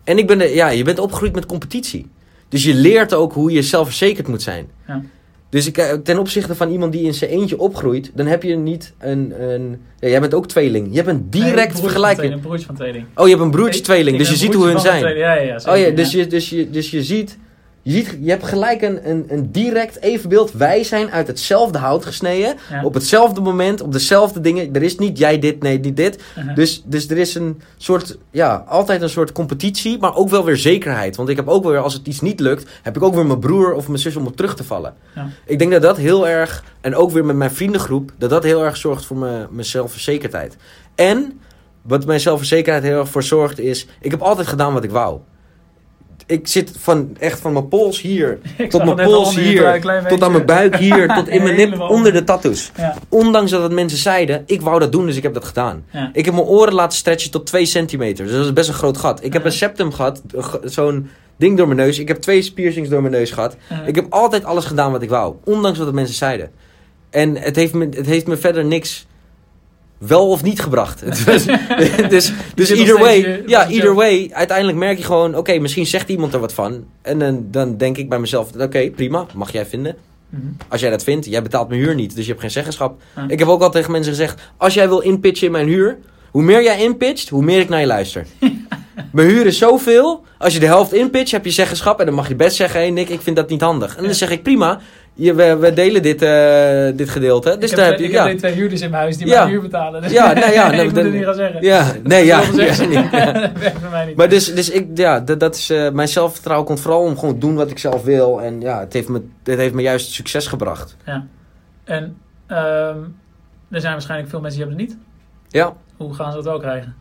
A: En ik ben de, ja, je bent opgegroeid met competitie. Dus je leert ook hoe je zelfverzekerd moet zijn.
B: Ja.
A: Dus ik, eh, ten opzichte van iemand die in zijn eentje opgroeit, dan heb je niet een. een ja, jij bent ook tweeling. Je hebt een
B: Nee,
A: direct
B: van
A: vergelijking.
B: Een broertje van tweeling.
A: Oh, je hebt een broertje tweeling,
B: ik
A: dus je ziet hoe hun zijn.
B: Ja, ja, ja.
A: Oh ja,
B: zeker,
A: dus je, dus je, dus je ziet, je ziet, je hebt gelijk een, een, een direct evenbeeld. Wij zijn uit hetzelfde hout gesneden,
B: Ja.
A: op hetzelfde moment, op dezelfde dingen. Er is niet jij dit, nee, niet dit.
B: Uh-huh.
A: Dus, dus er is een soort, ja, altijd een soort competitie, maar ook wel weer zekerheid. Want ik heb ook weer, als het iets niet lukt, heb ik ook weer mijn broer of mijn zus om op terug te vallen.
B: Ja.
A: Ik denk dat dat heel erg, en ook weer met mijn vriendengroep, dat dat heel erg zorgt voor mijn, mijn zelfverzekerdheid. En wat mijn zelfverzekerdheid heel erg voor zorgt is, ik heb altijd gedaan wat ik wou. Ik zit van, echt van mijn pols hier,
B: Ik
A: tot mijn pols hier, tot aan mijn buik hier, tot in mijn nip, onder de tattoos.
B: Ja,
A: Ondanks dat het mensen zeiden, ik wou dat doen, dus ik heb dat gedaan.
B: ja.
A: Ik heb mijn oren laten stretchen tot 2 centimeter. Dus dat is best een groot gat. Ik heb een septum gehad, zo'n ding door mijn neus. Ik heb twee piercings door mijn neus gehad. Ik heb altijd alles gedaan wat ik wou. Ondanks wat de mensen zeiden. En het heeft me, het heeft me verder niks wel of niet gebracht. Dus dus
B: nog
A: either way,
B: je-
A: ja, either way, uiteindelijk merk je gewoon, oké, misschien zegt iemand er wat van. En dan, dan denk ik bij mezelf, oké, prima, mag jij vinden.
B: Mhm.
A: Als jij dat vindt, jij betaalt mijn huur niet, dus je hebt geen zeggenschap. Ik heb ook al tegen mensen gezegd, als jij wil inpitchen in mijn huur, hoe meer jij inpitcht, hoe meer ik naar je luister. mijn huur is zoveel, als je de helft inpitcht, heb je zeggenschap en dan mag je best zeggen, hé Nick, ik vind dat niet handig. En dan
B: Ja.
A: zeg ik, prima, je, we, we delen dit, eh, dit gedeelte. Dus
B: ik
A: daar
B: heb,
A: heb je,
B: ik
A: ja.
B: heb twee huurders in mijn huis die
A: Ja.
B: mijn huur betalen. Dus
A: Ja, nou ja,
B: ik
A: nou,
B: moet
A: dan-
B: het niet gaan zeggen.
A: Ja, nee, ja. Ja, niet, ja.
B: Werkt voor mij niet.
A: Maar dus, dus ik, ja, dat, dat is, eh, mijn zelfvertrouwen komt vooral om gewoon te doen wat ik zelf wil. En ja, het heeft me, het heeft me juist succes gebracht.
B: En ehm, er zijn waarschijnlijk veel mensen die hebben het niet.
A: Ja.
B: Hoe gaan ze dat wel krijgen?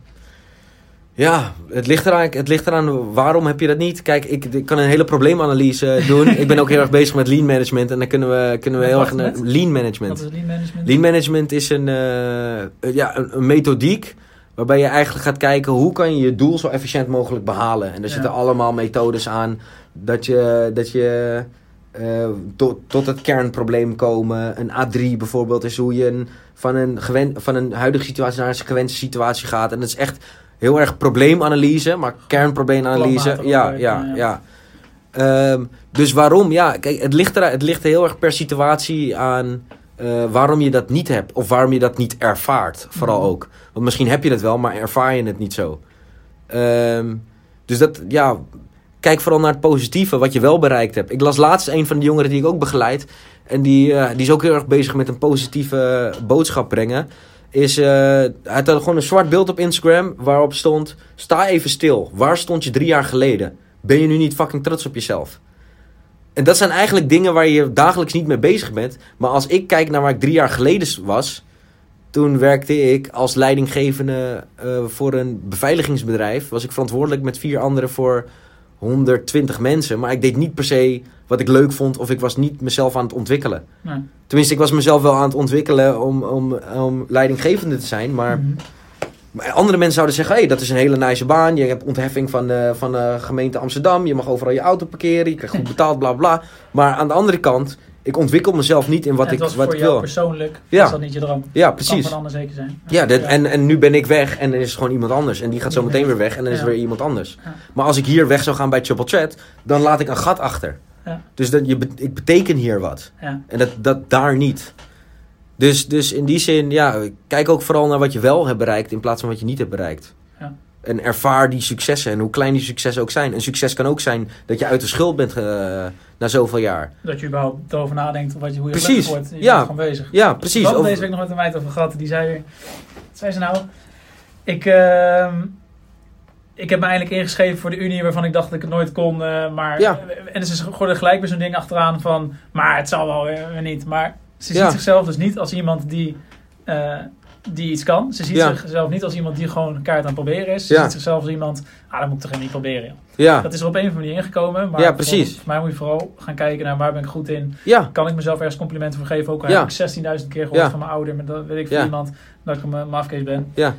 A: Ja, het ligt, eraan, het ligt eraan waarom heb je dat niet. Kijk, ik, ik kan een hele probleemanalyse doen. ik ben ook heel erg bezig met lean management. En dan kunnen we, kunnen we heel
B: wat,
A: erg... naar-? Lean
B: Wat
A: management.
B: is lean management?
A: Lean management is een, eh, ja, een, een methodiek Waarbij je eigenlijk gaat kijken hoe kan je je doel zo efficiënt mogelijk behalen. En er
B: Ja.
A: zitten allemaal methodes aan dat je, dat je eh, tot, tot het kernprobleem komen. Een A3 bijvoorbeeld is hoe je een, van, een gewen, van een huidige situatie naar een gewenste situatie gaat. En dat is echt heel erg probleemanalyse, maar kernprobleemanalyse. Ja, ja,
B: ja.
A: Ehm, dus waarom? Ja, kijk, het ligt, er, het ligt heel erg per situatie aan eh, waarom je dat niet hebt. Of waarom je dat niet ervaart, vooral
B: Mhm.
A: ook. Want misschien heb je het wel, maar ervaar je het niet zo. Ehm, dus dat, ja, kijk vooral naar het positieve, wat je wel bereikt hebt. Ik las laatst een van de jongeren die ik ook begeleid. En die, eh, die is ook heel erg bezig met een positieve boodschap brengen. Is, eh, hij had gewoon een zwart beeld op Instagram waarop stond... Sta even stil. Waar stond je drie jaar geleden? Ben je nu niet fucking trots op jezelf? En dat zijn eigenlijk dingen waar je dagelijks niet mee bezig bent. Maar als ik kijk naar waar ik drie jaar geleden was... Toen werkte ik als leidinggevende eh, voor een beveiligingsbedrijf. Was ik verantwoordelijk met vier anderen voor 120 mensen. Maar ik deed niet per se wat ik leuk vond of ik was niet mezelf aan het ontwikkelen.
B: Nee.
A: Tenminste, ik was mezelf wel aan het ontwikkelen om, om, om leidinggevende te zijn. Maar,
B: Mhm.
A: maar andere mensen zouden zeggen, hé, hey, dat is een hele nice baan. Je hebt ontheffing van, de van de gemeente Amsterdam. Je mag overal je auto parkeren. Je krijgt goed betaald, bla bla. Maar aan de andere kant, ik ontwikkel mezelf niet in wat
B: En
A: ik, wat
B: voor
A: ik
B: jou
A: wil.
B: persoonlijk,
A: Ja.
B: was dat niet je droom.
A: Ja,
B: Kan
A: precies.
B: van ander zeker zijn.
A: Ja, En, en nu ben ik weg en dan is het gewoon iemand anders. En die gaat zo meteen weer weg en dan is er weer iemand anders. Maar als ik hier weg zou gaan bij Triple Threat, dan laat ik een gat achter.
B: Ja.
A: Dus dat, je, ik beteken hier wat.
B: Ja.
A: En dat, dat daar niet. Dus, dus in die zin, ja, kijk ook vooral naar wat je wel hebt bereikt in plaats van wat je niet hebt bereikt. En ervaar die successen en hoe klein die successen ook zijn. Een succes kan ook zijn dat je uit de schuld bent eh, na zoveel jaar.
B: Dat je überhaupt erover nadenkt wat je, hoe je
A: Precies.
B: wordt. Je
A: Ja.
B: bent gewoon bezig.
A: Ja,
B: Ik
A: precies. Of-
B: deze week nog met een meid over gehad. Die zei weer... Wat zei ze nou? Ik, ehm, ik heb me eindelijk ingeschreven voor de Unie waarvan ik dacht dat ik het nooit kon. eh, maar,
A: Ja.
B: En ze gooide gelijk weer zo'n ding achteraan van... Maar het zal wel weer, niet. Maar ze
A: Ja.
B: ziet zichzelf dus niet als iemand die... die iets kan. Ze ziet
A: Ja.
B: zichzelf niet als iemand die gewoon een kaart aan het proberen is. Ze
A: Ja.
B: ziet zichzelf als iemand, ah, dat moet ik toch niet proberen.
A: ja,
B: Dat is er op een of andere manier ingekomen. Maar
A: Ja, precies.
B: Voor, mij moet je vooral gaan kijken naar waar ben ik goed in.
A: ja,
B: Kan ik mezelf ergens complimenten voor geven? Ook al heb ik 16.000 keer gehoord van mijn ouder. Maar dat weet ik van iemand dat ik een mafkees ben.
A: ja.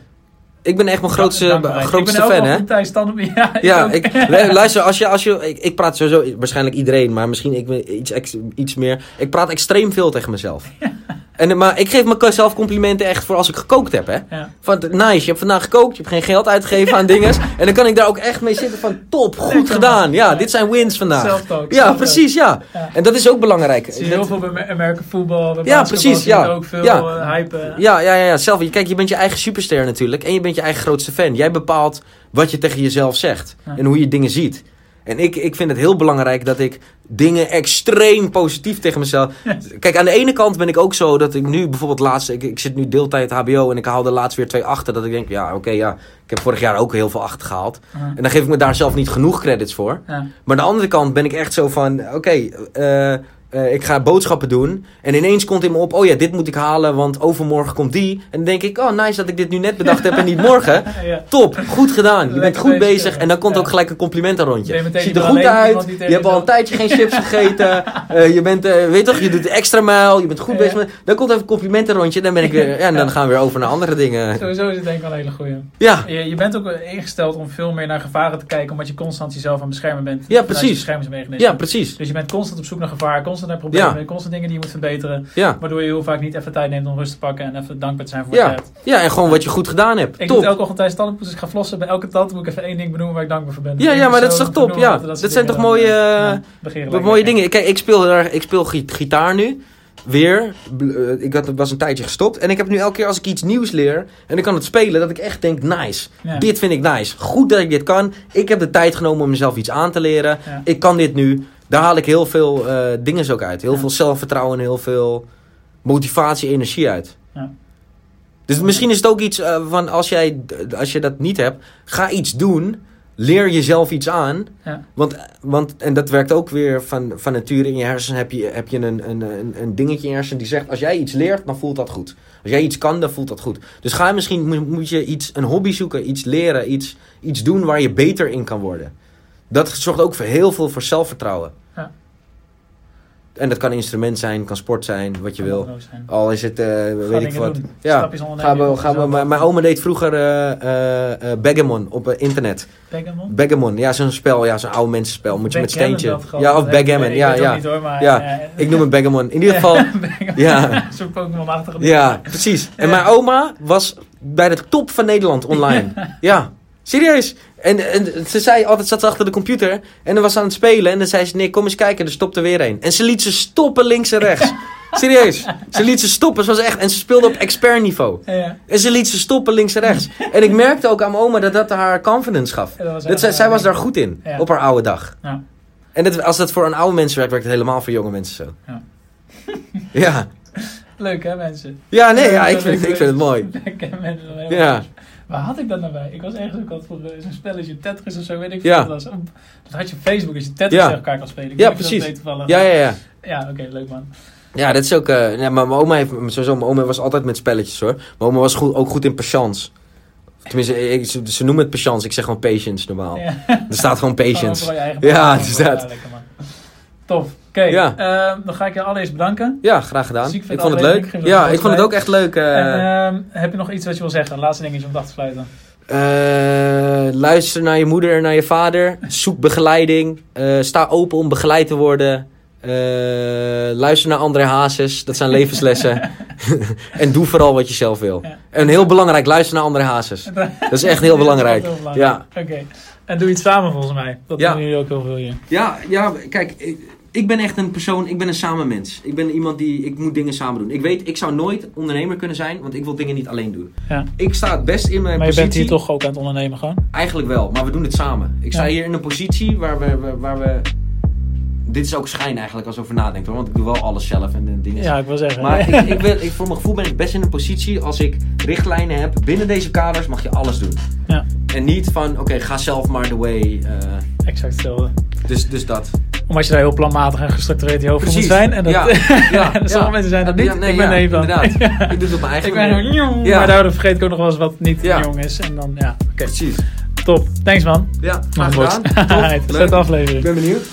A: Ik ben echt mijn grootste, grootste
B: ik ben
A: fan, hè?
B: goed thuis stand op. Ja,
A: ik, lu- luister, als je, als je, ik, ik praat sowieso, waarschijnlijk iedereen, maar misschien ik iets, iets meer. Ik praat extreem veel tegen mezelf. En, maar ik geef mezelf complimenten echt voor als ik gekookt heb, hè.
B: Ja.
A: Van, nice, je hebt vandaag gekookt, je hebt geen geld uitgegeven aan dingen. En dan kan ik daar ook echt mee zitten van, top, goed
B: Lekker,
A: gedaan. Ja,
B: Ja.
A: dit zijn wins vandaag. Ja, precies, ja.
B: Ja.
A: En dat is ook belangrijk.
B: Zie je heel veel bij American voetbal. Bij
A: Ja, precies, ja.
B: ook veel
A: Ja.
B: eh, hype. eh.
A: Ja, ja, ja, ja. Zelf, kijk, je bent je eigen superster natuurlijk. En je bent je eigen grootste fan. Jij bepaalt wat je tegen jezelf zegt. En hoe je dingen ziet. En ik, ik vind het heel belangrijk dat ik dingen extreem positief tegen mezelf... Kijk, aan de ene kant ben ik ook zo dat ik nu bijvoorbeeld laatst... Ik, ik zit nu deeltijd HBO en ik haalde laatst weer twee achter. Dat ik denk, ja, oké, ja. Ik heb vorig jaar ook heel veel achter gehaald. En dan geef ik me daar zelf niet genoeg credits voor. Maar aan de andere kant ben ik echt zo van, oké, eh, eh, ik ga boodschappen doen. En ineens komt in me op, oh ja, dit moet ik halen, want overmorgen komt die. En dan denk ik, oh nice dat ik dit nu net bedacht heb en niet morgen.
B: Ja.
A: Top, goed gedaan. Je bent goed
B: bezig.
A: En dan komt
B: Ja.
A: ook gelijk een complimentenrondje.
B: Je
A: Ziet er goed uit. Je hebt al een tijdje geen chips gegeten. Eh, je bent, eh, weet toch, je doet extra mijl. Je bent goed bezig. Met, dan komt even een complimentenrondje. Dan ben ik weer, ja, en dan gaan we weer over naar andere dingen.
B: Sowieso is het denk ik wel een hele goeie.
A: Ja,
B: Je, je bent ook ingesteld om veel meer naar gevaren te kijken, omdat je constant jezelf aan het beschermen bent.
A: Ja, precies. ja, precies.
B: Dus je bent constant op zoek naar gevaar, constant naar problemen,
A: Ja.
B: constant dingen die je moet verbeteren.
A: Ja.
B: Waardoor je heel vaak niet even tijd neemt om rust te pakken en even dankbaar te zijn voor wat
A: Ja.
B: je hebt.
A: ja, en gewoon wat je goed gedaan hebt.
B: Ik
A: Top.
B: doe elke ochtend tijdens als ik ga flossen, bij elke tand moet ik even één ding benoemen waar ik dankbaar voor ben.
A: Ja, ja, maar dat is toch top, ja.
B: dat
A: zijn toch mooie,
B: eh, ja,
A: Wat mooie dingen. Kijk, ik speel, er, ik speel gi- gitaar nu. Weer. Eh, Ik had, was een tijdje gestopt. En ik heb nu elke keer als ik iets nieuws leer. En ik kan het spelen. Dat ik echt denk, nice.
B: Ja.
A: Dit vind ik nice. Goed dat ik dit kan. Ik heb de tijd genomen om mezelf iets aan te leren.
B: Ja.
A: Ik kan dit nu. Daar haal ik heel veel eh dingen ook uit. Heel
B: Ja.
A: veel zelfvertrouwen en heel veel motivatie, energie uit.
B: Ja.
A: Dus misschien is het ook iets eh, van als, jij, als je dat niet hebt, ga iets doen. Leer jezelf iets aan.
B: Ja.
A: Want, want, en dat werkt ook weer van, van nature in je hersenen. Heb je, heb je een, een, een, een dingetje in je hersenen die zegt: als jij iets leert, dan voelt dat goed. Als jij iets kan, dan voelt dat goed. Dus ga misschien moet, moet je iets, een hobby zoeken, iets leren, iets, iets doen waar je beter in kan worden. Dat zorgt ook voor heel veel voor zelfvertrouwen. En dat kan instrument zijn, kan sport zijn, wat je
B: Kan
A: wil. Al is het, eh, weet ik wat.
B: doen.
A: Ja, gaan we, gaan we, mijn, mijn oma deed vroeger eh eh eh, Backgammon op internet.
B: Backgammon?
A: Backgammon, ja, zo'n spel, ja, zo'n oude mensenspel. Moet je met steentje. Ja, of Backgammon,
B: ik
A: ja, ja.
B: ook niet hoor, maar,
A: Ja, Ik noem het Backgammon. In ieder geval, ja.
B: Zo'n Pokémon-achtige.
A: Ja, precies. En
B: Ja.
A: mijn oma was bij de top van Nederland online. Ja, serieus. En, en ze zei altijd, zat ze achter de computer en dan was ze aan het spelen. En dan zei ze, nee, kom eens kijken, er stopt er weer een. En ze liet ze stoppen links en rechts. Serieus. Ze liet ze stoppen, ze was echt... En ze speelde op expert niveau.
B: Ja.
A: En ze liet ze stoppen links en rechts. En ik merkte ook aan mijn oma dat dat haar confidence gaf.
B: Ja, dat was
A: Dat,
B: echt
A: zij, zij was daar goed in,
B: Ja.
A: op haar oude dag.
B: Ja.
A: En dat, als dat voor een oude mensen werkt, werkt het helemaal voor jonge mensen zo.
B: Ja.
A: Ja,
B: Leuk hè mensen?
A: ja nee, ja, ik vind, het- ik vind het mooi. Ja.
B: Waar had ik dat nou bij? Ik was ergens ook altijd voor eh, zo'n spelletje Tetris of zo, weet ik veel wat dat was. Dat had je op Facebook als je Tetris tegen elkaar kan spelen. Ik
A: Ja, precies. Ja, ja, ja.
B: Ja, oké, leuk man.
A: Ja, dat is ook. eh, ja, maar mijn oma heeft sowieso. Mijn oma was altijd met spelletjes hoor. Mijn oma was goed, ook goed in patience. Tenminste, ik, ze, ze noemen het patience. Ik zeg gewoon patience normaal.
B: Ja.
A: Er staat gewoon patience. Ja, het
B: man. Tof. Oké,
A: Ja.
B: ehm, dan ga ik je allereerst bedanken.
A: Ja, graag gedaan. Ik vond het leuk. Ja,
B: een
A: ik vond het ook echt leuk. eh,
B: En, ehm, heb je nog iets wat je wil zeggen? Laatste dingetje om dag te sluiten.
A: eh, luister naar je moeder en naar je vader. Zoek begeleiding. Eh, sta open om begeleid te worden. Eh, luister naar André Hazes. Dat zijn levenslessen. en doe vooral wat je zelf wil.
B: Ja.
A: En heel belangrijk, luister naar André Hazes. Dat is echt heel belangrijk.
B: Heel belangrijk. Oké. En doe iets samen volgens mij. Dat
A: Ja.
B: doen jullie ook heel veel hier.
A: Ja, ja, kijk, ik, ik ben echt een persoon, ik ben een samenmens. Ik ben iemand die, ik moet dingen samen doen. Ik weet, ik zou nooit ondernemer kunnen zijn, want ik wil dingen niet alleen doen.
B: Ja.
A: Ik sta het best in mijn
B: Maar je
A: positie.
B: bent hier toch ook aan het ondernemen gewoon?
A: Eigenlijk wel, maar we doen het samen. Ik sta
B: Ja.
A: hier in een positie waar we, waar we... Dit is ook schijn eigenlijk als over nadenkt hoor, want ik doe wel alles zelf en, en dingen.
B: Ja, ik wil zeggen.
A: Maar ik, ik, ik, voor mijn gevoel ben ik best in een positie als ik richtlijnen heb. Binnen deze kaders mag je alles doen.
B: Ja.
A: En niet van, oké, ga zelf maar the way. eh,
B: Exact hetzelfde.
A: dus, dus dat.
B: Omdat je daar heel planmatig en gestructureerd je hoofd moet zijn. En dat,
A: Ja. Ja,
B: en sommige
A: ja.
B: mensen zijn dat niet.
A: Ja, nee,
B: ik ben van.
A: inderdaad. Ik doe het op mijn eigen
B: Ik ben gewoon. Maar daardoor vergeet ik ook nog wel eens wat niet jong is. En dan, ja, oké.
A: Precies.
B: Top. Thanks man.
A: Ja, graag gedaan. Leuk.
B: Zet de
A: Ik
B: aflevering.
A: ben benieuwd.